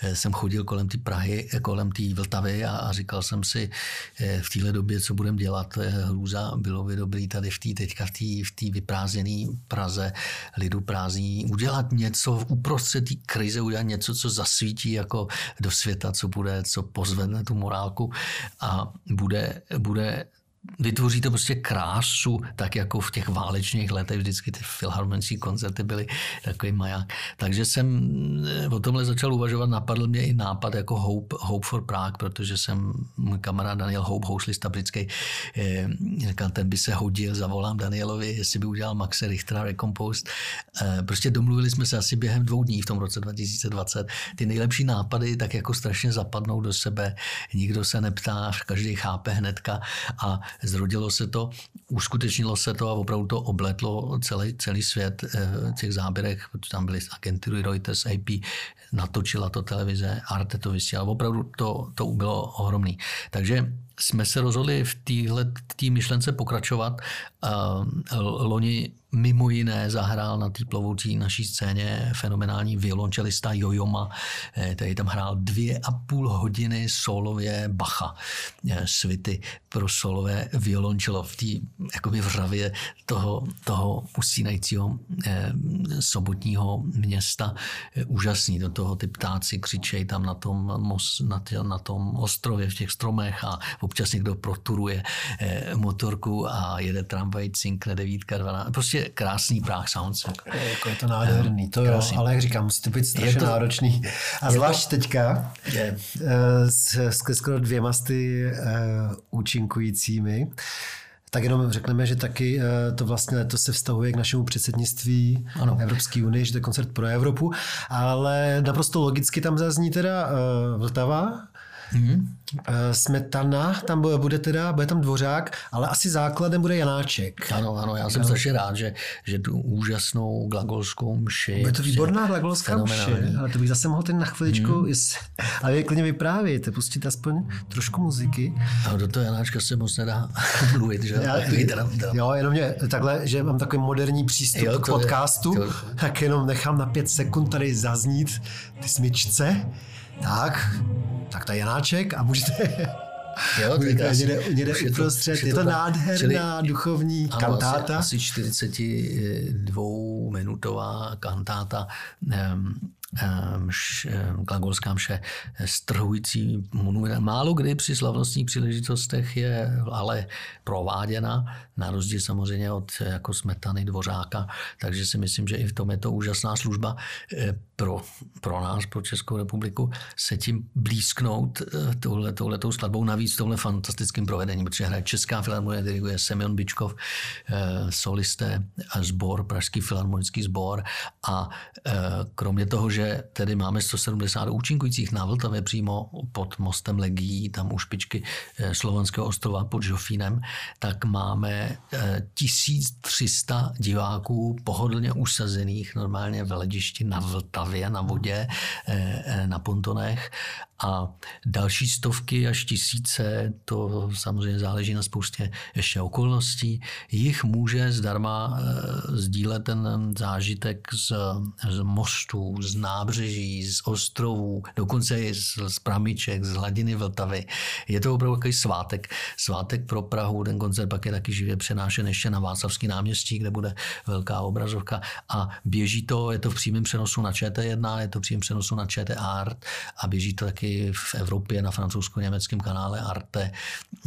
eh, jsem chodil kolem té Prahy, eh, kolem té Vltavy a, a říkal jsem si eh, v téhle době, co budeme dělat, hrůza, bylo by dobrý tady v té teďka v té v vyprázdněné Praze, lidu prázdní, udělat něco uprostřed té krize, udělat něco, co zasvítí jako do světa, co bude, co pozvedne tu morálku a bude, bude vytvoří to prostě krásu, tak jako v těch válečných letech vždycky ty filharmonické koncerty byly takový maják. Takže jsem eh, o tomhle začal uvažovat, napadl mě i nápad jako Hope, Hope for Prague, protože jsem, můj kamarád Daniel Hope, houslista britský, eh, říkal, ten by se hodil, zavolám Danielovi, jestli by udělal Maxe Richtera Recompost. Eh, prostě domluvili jsme se asi během dvou dní v tom roce 2020. Ty nejlepší nápady tak jako strašně zapadnou do sebe, nikdo se neptá, každý chápe hnedka a zrodilo se to, uskutečnilo se to a opravdu to obletlo celý, celý svět eh, těch záběrech, protože tam byly agentury Reuters, AP, natočila to televize, Arte to vysílala, opravdu to, to bylo ohromný. Takže jsme se rozhodli v téhle myšlence pokračovat. Loni mimo jiné zahrál na té plovoucí naší scéně fenomenální violončelista Jojoma, eh, který tam hrál dvě a půl hodiny solově Bacha eh, svity pro solové violončelo v té jakoby vřavě toho, toho usínajícího eh, sobotního města. Úžasný, do toho ty ptáci křičejí tam na tom, mos, na, tě, na tom ostrově v těch stromech a občas někdo proturuje motorku a jede tramvaj, cinkne devítka, dvanáct. Prostě krásný Prague Soundtrack. Je, jako je to nádherný, to jo, ale jak říkám, musí to být strašně to, náročný. A zvlášť to, teďka je. Eh, s, s skoro dvěma ty uh, účinkujícími, tak jenom řekneme, že taky to vlastně letos se vztahuje k našemu předsednictví ano. Evropské unie, že to je koncert pro Evropu, ale naprosto logicky tam zazní teda Vltava, Mm-hmm. Smetana, tam bude teda, bude tam dvořák, ale asi základem bude Janáček. Ano, ano, já jsem strašně rád, že, že tu úžasnou glagolskou mši. Bude to výborná glagolská mše, ale to bych zase mohl ten na chviličku, mm. Jest, ale vy klidně vyprávějte, pustit aspoň trošku muziky. A do toho Janáčka se moc nedá mluvit, že? Já, teda, teda. Jo, jenom mě takhle, že mám takový moderní přístup jo, k podcastu, je, to... tak jenom nechám na pět sekund tady zaznít ty smyčce. Tak, tak ta Janáček a můžete... Jo, můžete asi, někde, někde uprostřed. Je, je, to, to nádherná čili, duchovní ano, kantáta. Asi, asi 42 minutová kantáta. Um, mš, glagolská mše strhující Málo kdy při slavnostních příležitostech je ale prováděna, na rozdíl samozřejmě od jako smetany dvořáka, takže si myslím, že i v tom je to úžasná služba eh, pro, pro nás, pro Českou republiku, se tím blízknout eh, tohle, touhletou skladbou, navíc tohle fantastickým provedením, protože hraje Česká filharmonie, diriguje Semyon Bičkov, eh, solisté sbor, Pražský filharmonický sbor a kromě toho, že že tedy máme 170 účinkujících na Vltavě přímo pod mostem Legí, tam u špičky eh, Slovanského ostrova pod Žofínem, tak máme 1300 eh, diváků pohodlně usazených normálně v ledišti na Vltavě na vodě, na pontonech. A další stovky až tisíce, to samozřejmě záleží na spoustě ještě okolností, jich může zdarma sdílet ten zážitek z, z mostů, z nábřeží, z ostrovů, dokonce i z, z pramiček, z hladiny Vltavy. Je to opravdu takový svátek. Svátek pro Prahu, ten koncert pak je taky živě přenášen ještě na Václavský náměstí, kde bude velká obrazovka a běží to, je to v přímém přenosu na ČT1, je to v přímém přenosu na ČT Art a běží to taky v Evropě na francouzsko-německém kanále Arte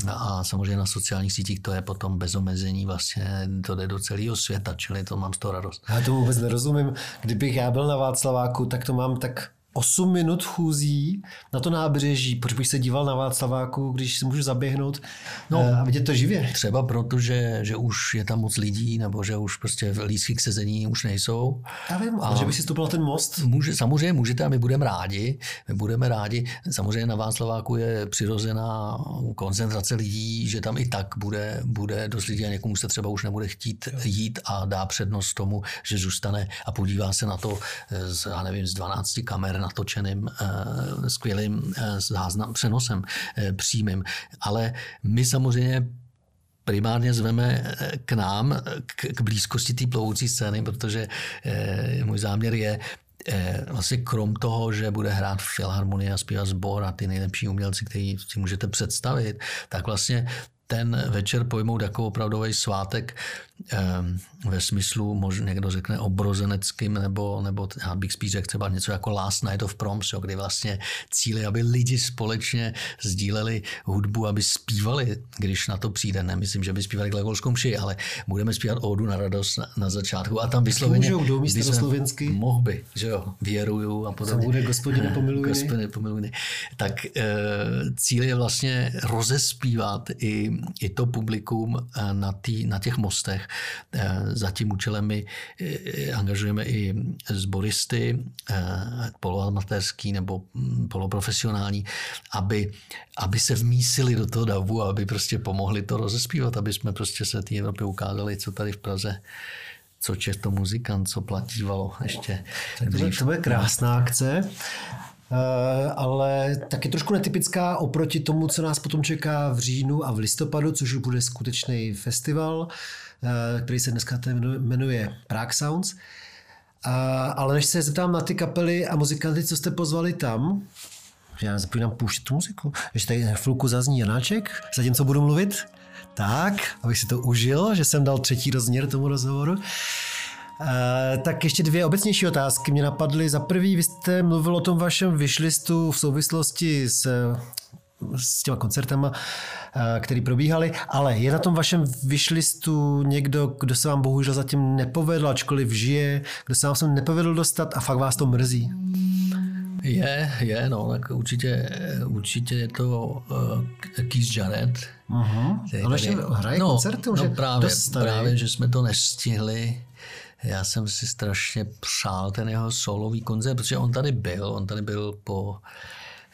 a samozřejmě na sociálních sítích to je potom bez omezení vlastně, to jde do celého světa, čili to mám z toho radost. Já to vůbec nerozumím. Kdybych já byl na Václaváku, tak to mám tak 8 minut chůzí na to nábřeží, proč bych se díval na Václaváku, když si můžu zaběhnout no, eh, a vidět to živě. Třeba proto, že, že už je tam moc lidí, nebo že už prostě lístky k sezení už nejsou. Já vím, ale že by si stoupil na ten most. Může, samozřejmě můžete a my budeme rádi. My budeme rádi. Samozřejmě na Václaváku je přirozená koncentrace lidí, že tam i tak bude, bude dost lidí a někomu se třeba už nebude chtít jít a dá přednost tomu, že zůstane a podívá se na to z, já nevím, z 12 kamer natočeným uh, skvělým záznam, přenosem uh, přímým. Ale my samozřejmě primárně zveme k nám, k, k blízkosti té plovoucí scény, protože můj záměr je vlastně krom toho, že bude hrát filharmonie a zpívat sbor a ty nejlepší umělci, který si můžete představit, tak vlastně ten večer pojmout jako opravdový svátek Ehm, ve smyslu, možná někdo řekne obrozeneckým, nebo, nebo já bych spíš řekl třeba něco jako Last Night of Proms, jo, kdy vlastně cíly, aby lidi společně sdíleli hudbu, aby zpívali, když na to přijde. Nemyslím, že by zpívali Glegolskou mši, ale budeme zpívat ódu na radost na, na začátku a tam vysloveně... Můžou, místo slovensky. Mohl by, že jo, věruju a podobně. Co bude gospodine pomilujny. Gospodine pomilujny. Tak e, cíl je vlastně rozespívat i, i to publikum eh, na, tý, na těch mostech Eh, za tím účelem my eh, angažujeme i sboristy, eh, poloamatérský nebo hm, poloprofesionální, aby, aby se vmísili do toho davu aby prostě pomohli to rozespívat, aby jsme prostě se té Evropě ukázali, co tady v Praze co to muzikant, co platívalo ještě. Tak to, to bude krásná akce. Ale taky trošku netypická oproti tomu, co nás potom čeká v říjnu a v listopadu, což už bude skutečný festival. Eh, který se dneska jmenuje Prague Sounds. A, ale než se zeptám na ty kapely a muzikanty, co jste pozvali tam, já zapomínám pouštět tu muziku, že tady chvilku zazní Janáček, zatímco budu mluvit, tak, abych si to užil, že jsem dal třetí rozměr tomu rozhovoru. Uh, tak ještě dvě obecnější otázky mě napadly. Za prvý, vy jste mluvil o tom vašem vyšlistu v souvislosti s s těma koncertama, eh, který probíhaly, ale je na tom vašem vyšlistu někdo, kdo se vám bohužel zatím nepovedl, ačkoliv žije, kdo se vám sem nepovedl dostat a fakt vás to mrzí? Je, je, no, tak určitě, určitě je to uh, Keith Jarrett. Uh-huh. On ještě hraje no, koncerty už no, právě, právě, že jsme to nestihli. Já jsem si strašně přál ten jeho solový koncert, protože on tady byl, on tady byl po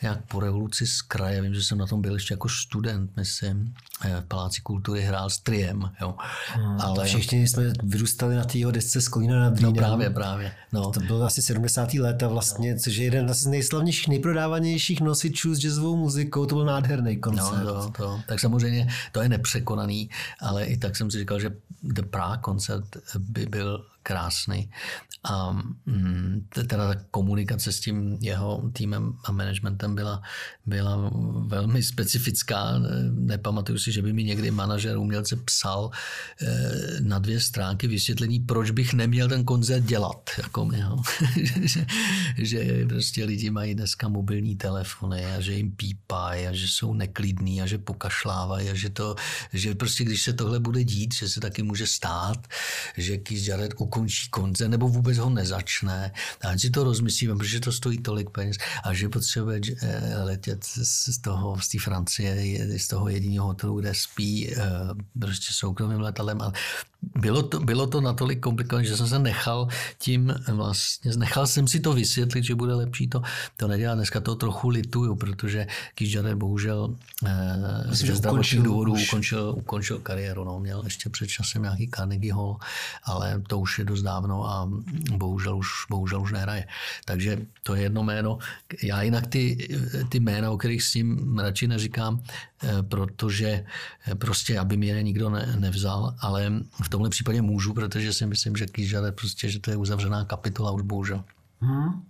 jak po revoluci z kraje, vím, že jsem na tom byl ještě jako student, myslím, v Paláci kultury hrál s Triem, jo. Hmm, Ale... Všichni jsme vyrůstali na té jeho desce z Kolína nad Rýnem. No právě, právě. No. To bylo asi 70. léta vlastně, což je jeden z nejslavnějších, nejprodávanějších nosičů s jazzovou muzikou, to byl nádherný koncert. No, to, to. Tak samozřejmě to je nepřekonaný, ale i tak jsem si říkal, že The Prague koncert by byl krásný. A mm, teda ta komunikace s tím jeho týmem a managementem byla, byla velmi specifická. Nepamatuju si, že by mi někdy manažer umělce psal eh, na dvě stránky vysvětlení, proč bych neměl ten koncert dělat. Jako mě, že, že prostě lidi mají dneska mobilní telefony a že jim pípají a že jsou neklidní a že pokašlávají a že, to, že prostě když se tohle bude dít, že se taky může stát, že Keith Jarrett ukončí koncert nebo vůbec ho nezačne. A si to rozmyslíme, protože to stojí tolik peněz a že potřebuje eh, letět z toho, z té Francie, z toho jediného hotelu, kde spí eh, prostě soukromým letadlem. A bylo to, bylo to natolik komplikované, že jsem se nechal tím vlastně, nechal jsem si to vysvětlit, že bude lepší to, to nedělat. Dneska to trochu lituju, protože Kýžader bohužel eh, ze zdravotních důvodů ukončil, ukončil kariéru. No. Měl ještě před časem nějaký Carnegie Hall, ale to už je dost dávno a bohužel už, bohužel už nehraje. Takže to je jedno jméno. Já jinak ty, ty jména, o kterých s tím radši neříkám, eh, protože eh, prostě, aby mě je nikdo ne, nevzal, ale v tomhle případě můžu, protože si myslím, že Kýžale prostě, že to je uzavřená kapitola už bohužel. Hmm.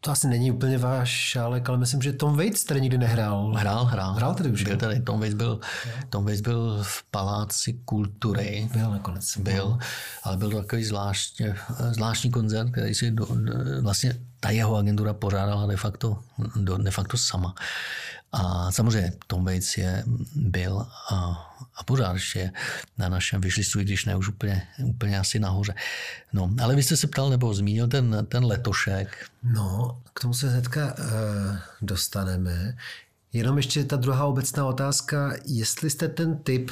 To asi není úplně váš šálek, ale myslím, že Tom Waits tady nikdy nehrál. Hrál, hrál. Hrál tady už. Byl tady, Tom Waits byl, Tom Waits byl v Paláci kultury. Byl nakonec. Byl, ale byl to takový zvláštně, zvláštní koncert, který si do, vlastně ta jeho agentura pořádala de facto, de facto sama. A samozřejmě Tom Waits je, byl a, a pořád ještě na našem vyšlistu, když ne už úplně, úplně asi nahoře. No, ale vy jste se ptal nebo zmínil ten, ten letošek. No, k tomu se hnedka uh, dostaneme. Jenom ještě ta druhá obecná otázka, jestli jste ten typ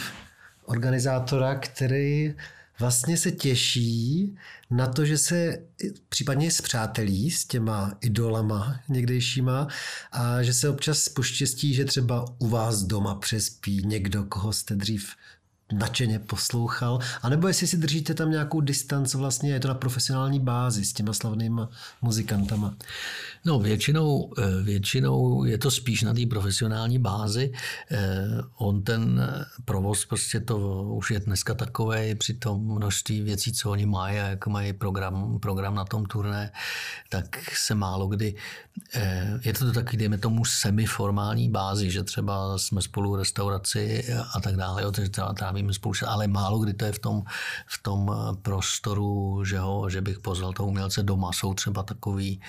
organizátora, který vlastně se těší na to, že se případně zpřátelí s těma idolama někdejšíma a že se občas poštěstí, že třeba u vás doma přespí někdo, koho jste dřív nadšeně poslouchal, anebo jestli si držíte tam nějakou distanc vlastně, je to na profesionální bázi s těma slavnýma muzikantama. No většinou, eh, většinou je to spíš na té profesionální bázi. Eh, on ten provoz prostě to už je dneska takové při tom množství věcí, co oni mají a jak mají program, program na tom turné, tak se málo kdy, eh, je to taky, dejme tomu, semiformální bázi, že třeba jsme spolu v restauraci a tak dále, jo, takže třeba trávíme spolu, ale málo kdy to je v tom, v tom prostoru, že, ho, že bych pozval toho umělce doma. Jsou třeba takový,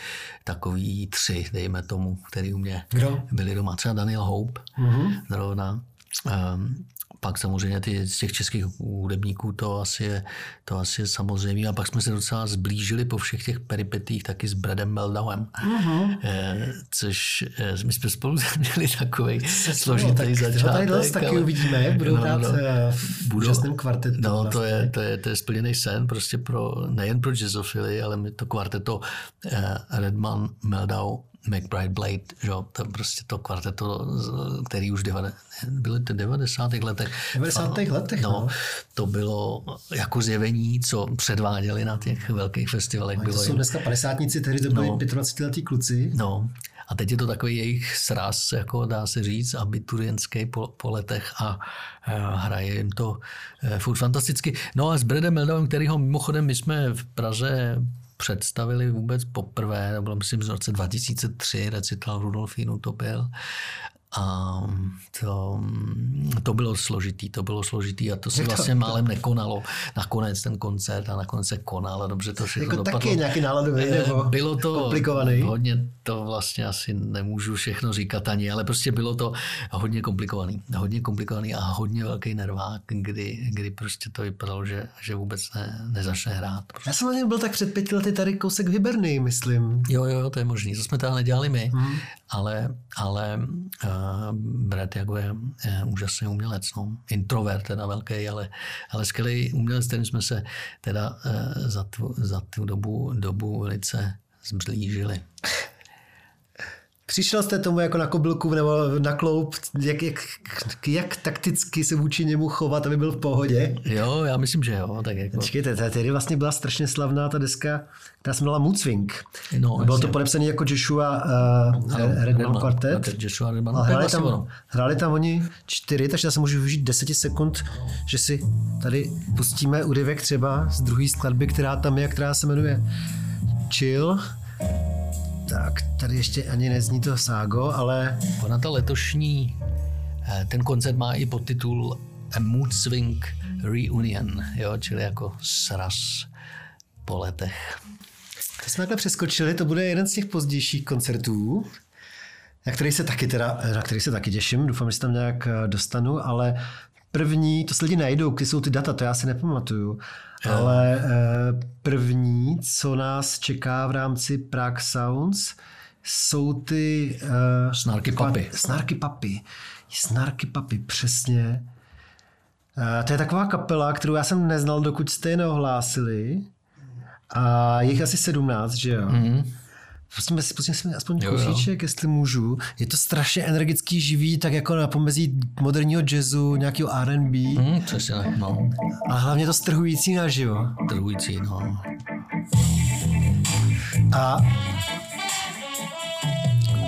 takový tři, dejme tomu, který u mě Kdo? byli doma. Třeba Daniel Hope, mm-hmm. zrovna. Um, pak samozřejmě ty z těch českých hudebníků to asi je, to asi je samozřejmě. A pak jsme se docela zblížili po všech těch peripetích taky s Bradem Meldauem, uh-huh. eh, což eh, my jsme spolu měli takový složitý začátek. Tady ale... taky uvidíme, jak budou no, hrát no, eh, v budou, kvartetu. No, vlastně. to, je, to, je, to je splněný sen prostě pro, nejen pro jazzofily, ale to kvarteto eh, Redman, Meldau, McBride Blade, že? to prostě to kvarteto, který už devade, byly ty 90. letech. 90. letech, no, no. To bylo jako zjevení, co předváděli na těch velkých festivalech. No, to jsou dneska padesátníci, tehdy to byli no, 25 letí kluci. No, a teď je to takový jejich sraz, jako dá se říct, abiturientský po, po letech a, a hraje jim to e, furt fantasticky. No a s Bradem Meldovem, kterýho mimochodem my jsme v Praze představili vůbec poprvé, to bylo myslím v roce 2003, recital Rudolfínu to byl. A to, to bylo složitý, to bylo složitý a to se vlastně málem nekonalo. Nakonec ten koncert a nakonec se konal a dobře to všechno jako dopadlo. taky nějaký náladový eh, nebo bylo to komplikovaný. Hodně to vlastně asi nemůžu všechno říkat ani, ale prostě bylo to hodně komplikovaný. Hodně komplikovaný a hodně velký nervák, kdy, kdy prostě to vypadalo, že, že vůbec ne, nezačne hrát. Prostě. Já jsem něm byl tak před pěti lety tady kousek vyberný, myslím. Jo, jo, to je možný. To jsme teda nedělali my, hmm. ale, ale uh, Brad jako je, je úžasný umělec, no. introvert teda velký, ale, ale skvělý umělec, kterým jsme se teda uh, za, tu, za tu dobu, dobu velice zblížili. Přišel jste tomu jako na kobylku nebo na kloup, jak, jak, jak takticky se vůči němu chovat, aby byl v pohodě? Jo, já myslím, že jo. Tak jako... Počkejte, tady vlastně byla strašně slavná ta deska, která se jmenovala Mood Swing. No, Bylo jasně. to podepsané jako Joshua uh, Redman Quartet. Joshua Redman. hráli, tam, hráli tam oni čtyři, takže já se můžu využít deseti sekund, že si tady pustíme úryvek třeba z druhé skladby, která tam je, která se jmenuje Chill. Tak, tady ještě ani nezní to ságo, ale... Ona ta letošní, eh, ten koncert má i podtitul A Mood Swing Reunion, jo, čili jako sraz po letech. Teď jsme takhle přeskočili, to bude jeden z těch pozdějších koncertů, na který se taky, teda, na který se taky těším, doufám, že se tam nějak eh, dostanu, ale první, to se lidi najdou, kde jsou ty data, to já si nepamatuju, ale eh, první, co nás čeká v rámci Prague Sounds, jsou ty... Uh, snárky papy. Snárky papy. Snárky papy, přesně. Uh, to je taková kapela, kterou já jsem neznal, dokud jste je neohlásili. A je jich asi 17, že jo? Mm-hmm. Pustíme si, pustíme si aspoň jo, kousíček, jo. jestli můžu. Je to strašně energický, živý, tak jako na pomezí moderního jazzu, nějakého R&B. Mm, přesně, no. A hlavně to strhující naživo. Strhující, no. A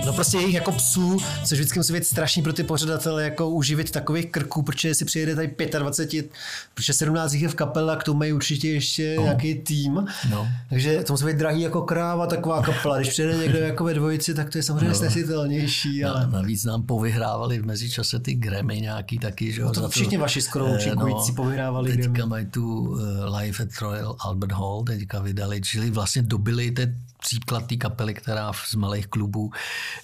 No prostě jejich jako psů, což vždycky musí být strašný pro ty pořadatele, jako uživit takových krků, protože si přijede tady 25, protože 17 jich je v kapele a k tomu mají určitě ještě no. nějaký tým. No. Takže to musí být drahý jako kráva, taková kapela. Když přijede někdo jako ve dvojici, tak to je samozřejmě no. snesitelnější. Ale... navíc nám povyhrávali v mezičase ty Grammy nějaký taky, že jo? No to všichni vaši skoro účinkující no, povyhrávali teďka Grammy. mají tu uh, Live at Royal Albert Hall, teďka vydali, čili vlastně dobili ten příklad té kapely, která z malých klubů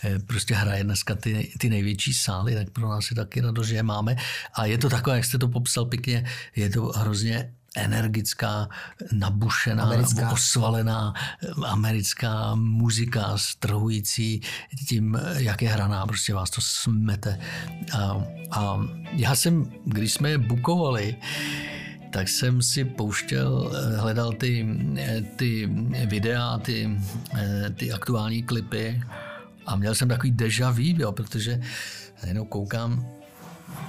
eh, prostě hraje dneska ty, ty největší sály, tak pro nás je taky radost, že je máme. A je to takové, jak jste to popsal pěkně, je to hrozně energická, nabušená, americká. osvalená eh, americká muzika, strhující tím, jak je hraná, prostě vás to smete. A, a já jsem, když jsme je bukovali, tak jsem si pouštěl, eh, hledal ty, eh, ty videa, ty, eh, ty aktuální klipy a měl jsem takový deja vu, jo, protože jenom koukám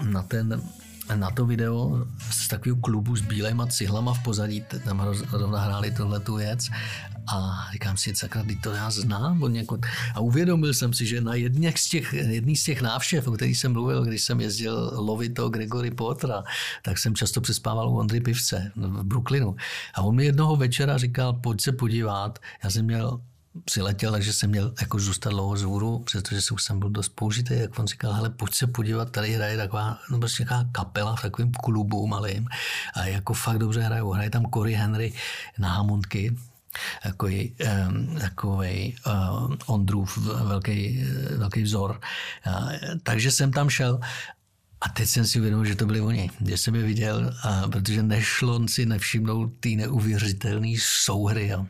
na ten na to video z takového klubu s bílejma cihlama v pozadí, tam zrovna hráli tohle tu věc a říkám si, sakra, to já znám. Někud. A uvědomil jsem si, že na jedné z těch, jedný z těch návštěv, o kterých jsem mluvil, když jsem jezdil lovit to Gregory Pottera, tak jsem často přespával u Ondry Pivce v Brooklynu. A on mi jednoho večera říkal, pojď se podívat. Já jsem měl přiletěl, takže jsem měl jako zůstat dlouho zůru, přestože jsem byl dost použitý, jak on říkal, hele, pojď se podívat, tady hraje taková, no prostě nějaká kapela v takovém klubu malým a jako fakt dobře hrajou. Hraje tam Cory Henry na Hammondky, takový, takový Ondrův velký, velký vzor. Takže jsem tam šel a teď jsem si uvědomil, že to byli oni, že jsem je viděl, a protože nešlo si nevšimnout ty neuvěřitelné souhry. Jo.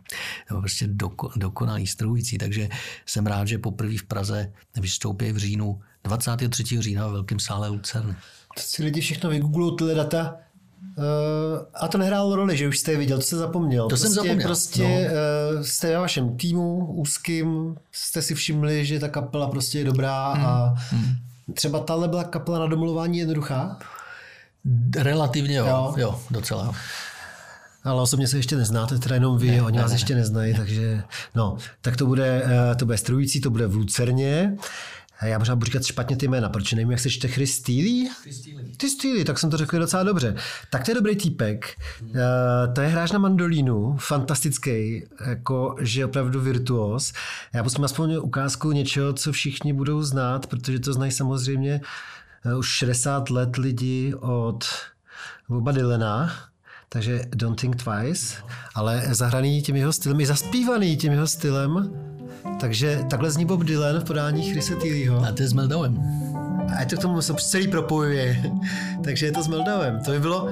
To prostě doko, dokonalý, strující. Takže jsem rád, že poprvé v Praze vystoupí v říjnu 23. října v Velkém sále Lucerny. Si lidi všechno vygooglou tyhle data. Uh, a to nehrálo roli, že už jste je viděl, to jste zapomněl. To prostě, jsem zapomněl. Prostě no. uh, jste ve vašem týmu úzkým, jste si všimli, že ta kapela prostě je dobrá hmm. a hmm. třeba tahle byla kapela na domluvání jednoduchá? Relativně jo, jo, jo docela. Ale osobně se ještě neznáte, teda jenom vy, ne, oni ne, vás ne, ještě neznají, ne. takže no, tak to bude, uh, to bude strující, to bude v Lucerně. Já možná budu říkat špatně ty jména, protože nevím, jak se čte Chris Steely? Ty Steely, tak jsem to řekl docela dobře. Tak to je dobrý týpek. Hmm. Uh, to je hráč na mandolínu, fantastický, jako, že opravdu virtuos. Já pustím aspoň ukázku něčeho, co všichni budou znát, protože to znají samozřejmě uh, už 60 let lidi od Boba Dylana, takže Don't Think Twice, ale zahraný tím jeho stylem, i zaspívaný tím jeho stylem, takže takhle zní Bob Dylan v podání Chrisa Thieleho. A to je s Meldowem. A je to k tomu se celý propojuje. Takže je to s Meldowem. To by bylo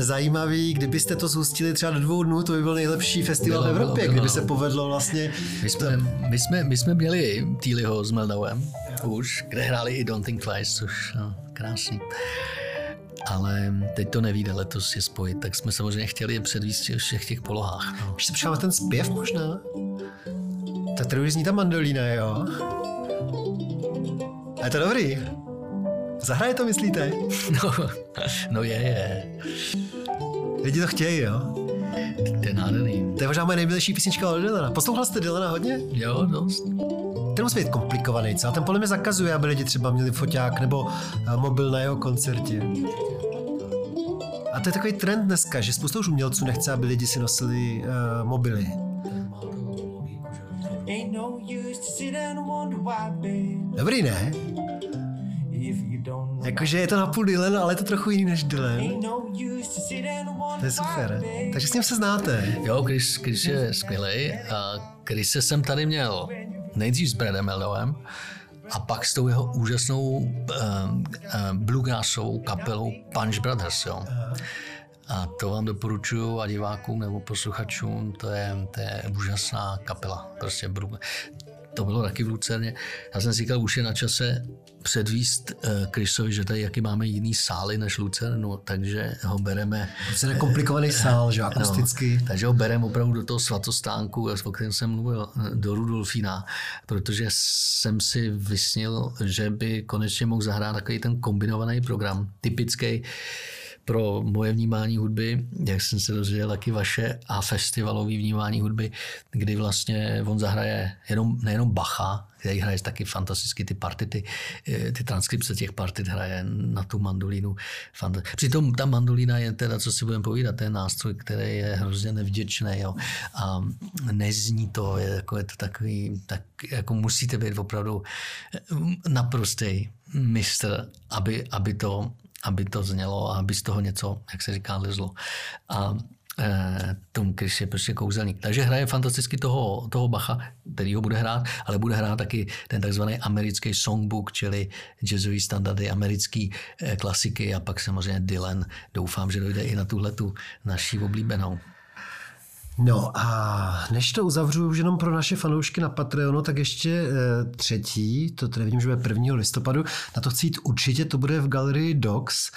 zajímavý, kdybyste to zhustili třeba do dvou dnů, to by byl nejlepší festival bylo, v Evropě, bylo, bylo, kdyby se povedlo vlastně. My jsme, my jsme, my jsme měli Thieleho s Meldowem už, kde hráli i Don't Think Twice, což no, krásný. Ale teď to nevíde letos je spojit, tak jsme samozřejmě chtěli je předvíst v všech těch polohách. No. Už se ten zpěv možná? Tady už zní ta mandolína, jo? A je to dobrý. Zahraje to, myslíte? No, no je, je. Lidi to chtějí, jo? To je nádherný. To je možná moje nejbližší písnička od Dylana. Poslouchal jste Dylana hodně? Jo, dost. Ten musí být komplikovaný, co? A ten podle mě zakazuje, aby lidi třeba měli foťák nebo eh, mobil na jeho koncertě. A to je takový trend dneska, že spousta už umělců nechce, aby lidi si nosili uh, mobily. Dobrý, ne? Jakože je to na půl Dylan, ale je to trochu jiný než Dylan. To je super. Takže s ním se znáte. Jo, Chris, Chris je skvělý. A Chris jsem tady měl nejdřív s Bradem Meldowem, a pak s tou jeho úžasnou um, um, bluegrassovou kapelou Punch Brothers. Jo. A to vám doporučuju a divákům nebo posluchačům, to je, to je úžasná kapela. Prostě to bylo taky v Lucerně. Já jsem si říkal, už je na čase předvíst Krysovi, že tady jaký máme jiný sály než Lucernu, takže ho bereme... To je komplikovaný sál, že akusticky. No, takže ho bereme opravdu do toho svatostánku, o kterém jsem mluvil, do Rudolfína, protože jsem si vysnil, že by konečně mohl zahrát takový ten kombinovaný program, typický pro moje vnímání hudby, jak jsem se dozvěděl, taky vaše a festivalový vnímání hudby, kdy vlastně on zahraje jenom, nejenom Bacha, který hraje taky fantasticky ty partity, eh, ty transkripce těch partit hraje na tu mandolínu. Přitom ta mandolína je teda, co si budeme povídat, ten nástroj, který je hrozně nevděčný jo. a nezní to, je, jako, je to takový, tak jako musíte být opravdu eh, naprostý mistr, aby, aby to aby to znělo a aby z toho něco, jak se říká, lezlo. A e, Tom Chris je prostě kouzelník. Takže hraje fantasticky toho, toho Bacha, který ho bude hrát, ale bude hrát taky ten takzvaný americký songbook, čili jazzový standardy, americký e, klasiky a pak samozřejmě Dylan. Doufám, že dojde i na tuhle tu naší oblíbenou. No a než to uzavřu už jenom pro naše fanoušky na Patreonu, tak ještě e, třetí, to tady vidím, že bude 1. listopadu, na to chci jít určitě, to bude v galerii Docs.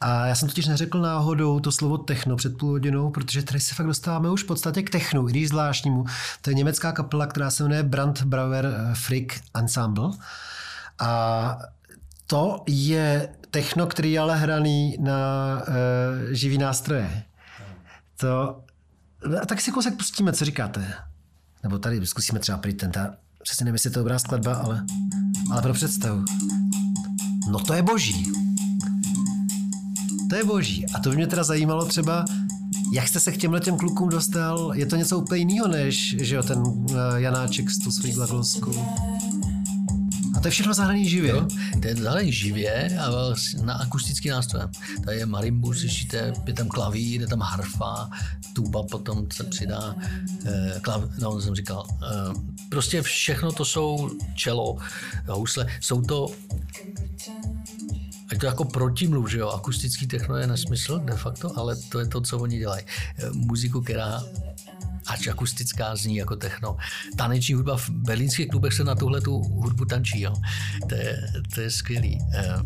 A já jsem totiž neřekl náhodou to slovo techno před půl hodinou, protože tady se fakt dostáváme už v podstatě k technu, i když zvláštnímu. To je německá kapela, která se jmenuje Brandbrauer Frick Ensemble. A to je techno, který je ale hraný na e, živý nástroje. To a tak si kousek pustíme, co říkáte? Nebo tady zkusíme třeba ta, Přesně nevím, jestli je to dobrá skladba, ale, ale pro představu. No to je boží. To je boží. A to by mě teda zajímalo třeba, jak jste se k těmhle těm klukům dostal? Je to něco úplně jiného, než že jo, ten uh, Janáček s tou svojí glagolskou? To je všechno zahraní živě? Jo, to je zahraní živě a na akustický nástroj. Tady je marimbu, slyšíte, je tam klavír, je tam harfa, tuba potom se přidá, eh, klav, no, jsem říkal, eh, prostě všechno to jsou čelo, housle, jsou to je to jako protimluv, že jo, akustický techno je nesmysl de facto, ale to je to, co oni dělají. Eh, muziku, která ač akustická zní jako techno. Taneční hudba v berlínských klubech se na tuhle tu hudbu tančí. Jo. To, je, to je skvělý. Eh,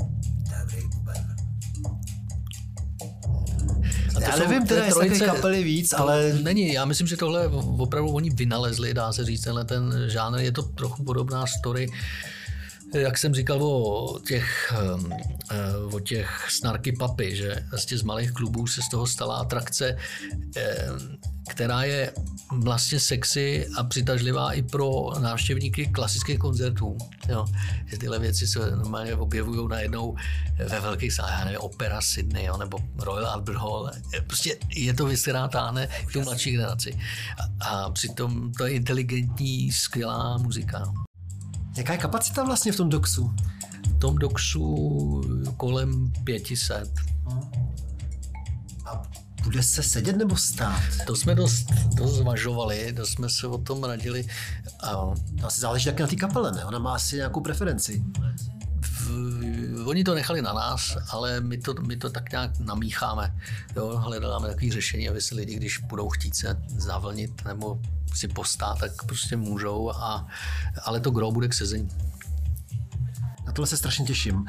a já nevím, teda jestli kapely víc, ale... Není, já myslím, že tohle opravdu oni vynalezli, dá se říct, tenhle ten žánr. Je to trochu podobná story jak jsem říkal o těch, eh, o těch snarky papy, že vlastně z malých klubů se z toho stala atrakce, která je vlastně sexy a přitažlivá i pro návštěvníky klasických koncertů. Jo. Že tyhle věci se normálně objevují najednou ve velkých sálech, nevím, Opera Sydney jo, nebo Royal Albert Hall. Prostě je to věc, která táhne k tu mladší generaci. A, a přitom to je inteligentní, skvělá muzika. Jaká je kapacita vlastně v tom doxu? V tom doxu kolem 500. A bude se sedět nebo stát? To jsme dost, dost zvažovali, dost jsme se o tom radili. A... To asi záleží taky na té kapele, ne? Ona má asi nějakou preferenci. V, oni to nechali na nás, ale my to, my to tak nějak namícháme. Jo, hledáme takové řešení, aby se lidi, když budou chtít se zavlnit nebo si postát, tak prostě můžou, a, ale to gro bude k sezení. Na tohle se strašně těším.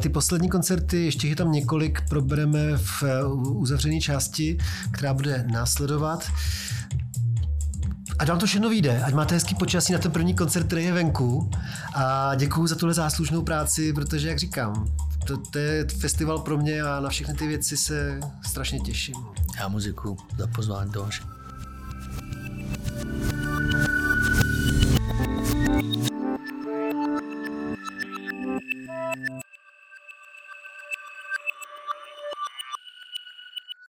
Ty poslední koncerty, ještě je tam několik, probereme v uzavřené části, která bude následovat. A vám to všechno vyjde, ať máte hezký počasí na ten první koncert, který je venku. A děkuji za tuhle záslužnou práci, protože, jak říkám, to, to je festival pro mě a na všechny ty věci se strašně těším. Já muziku za pozvání do vaše. you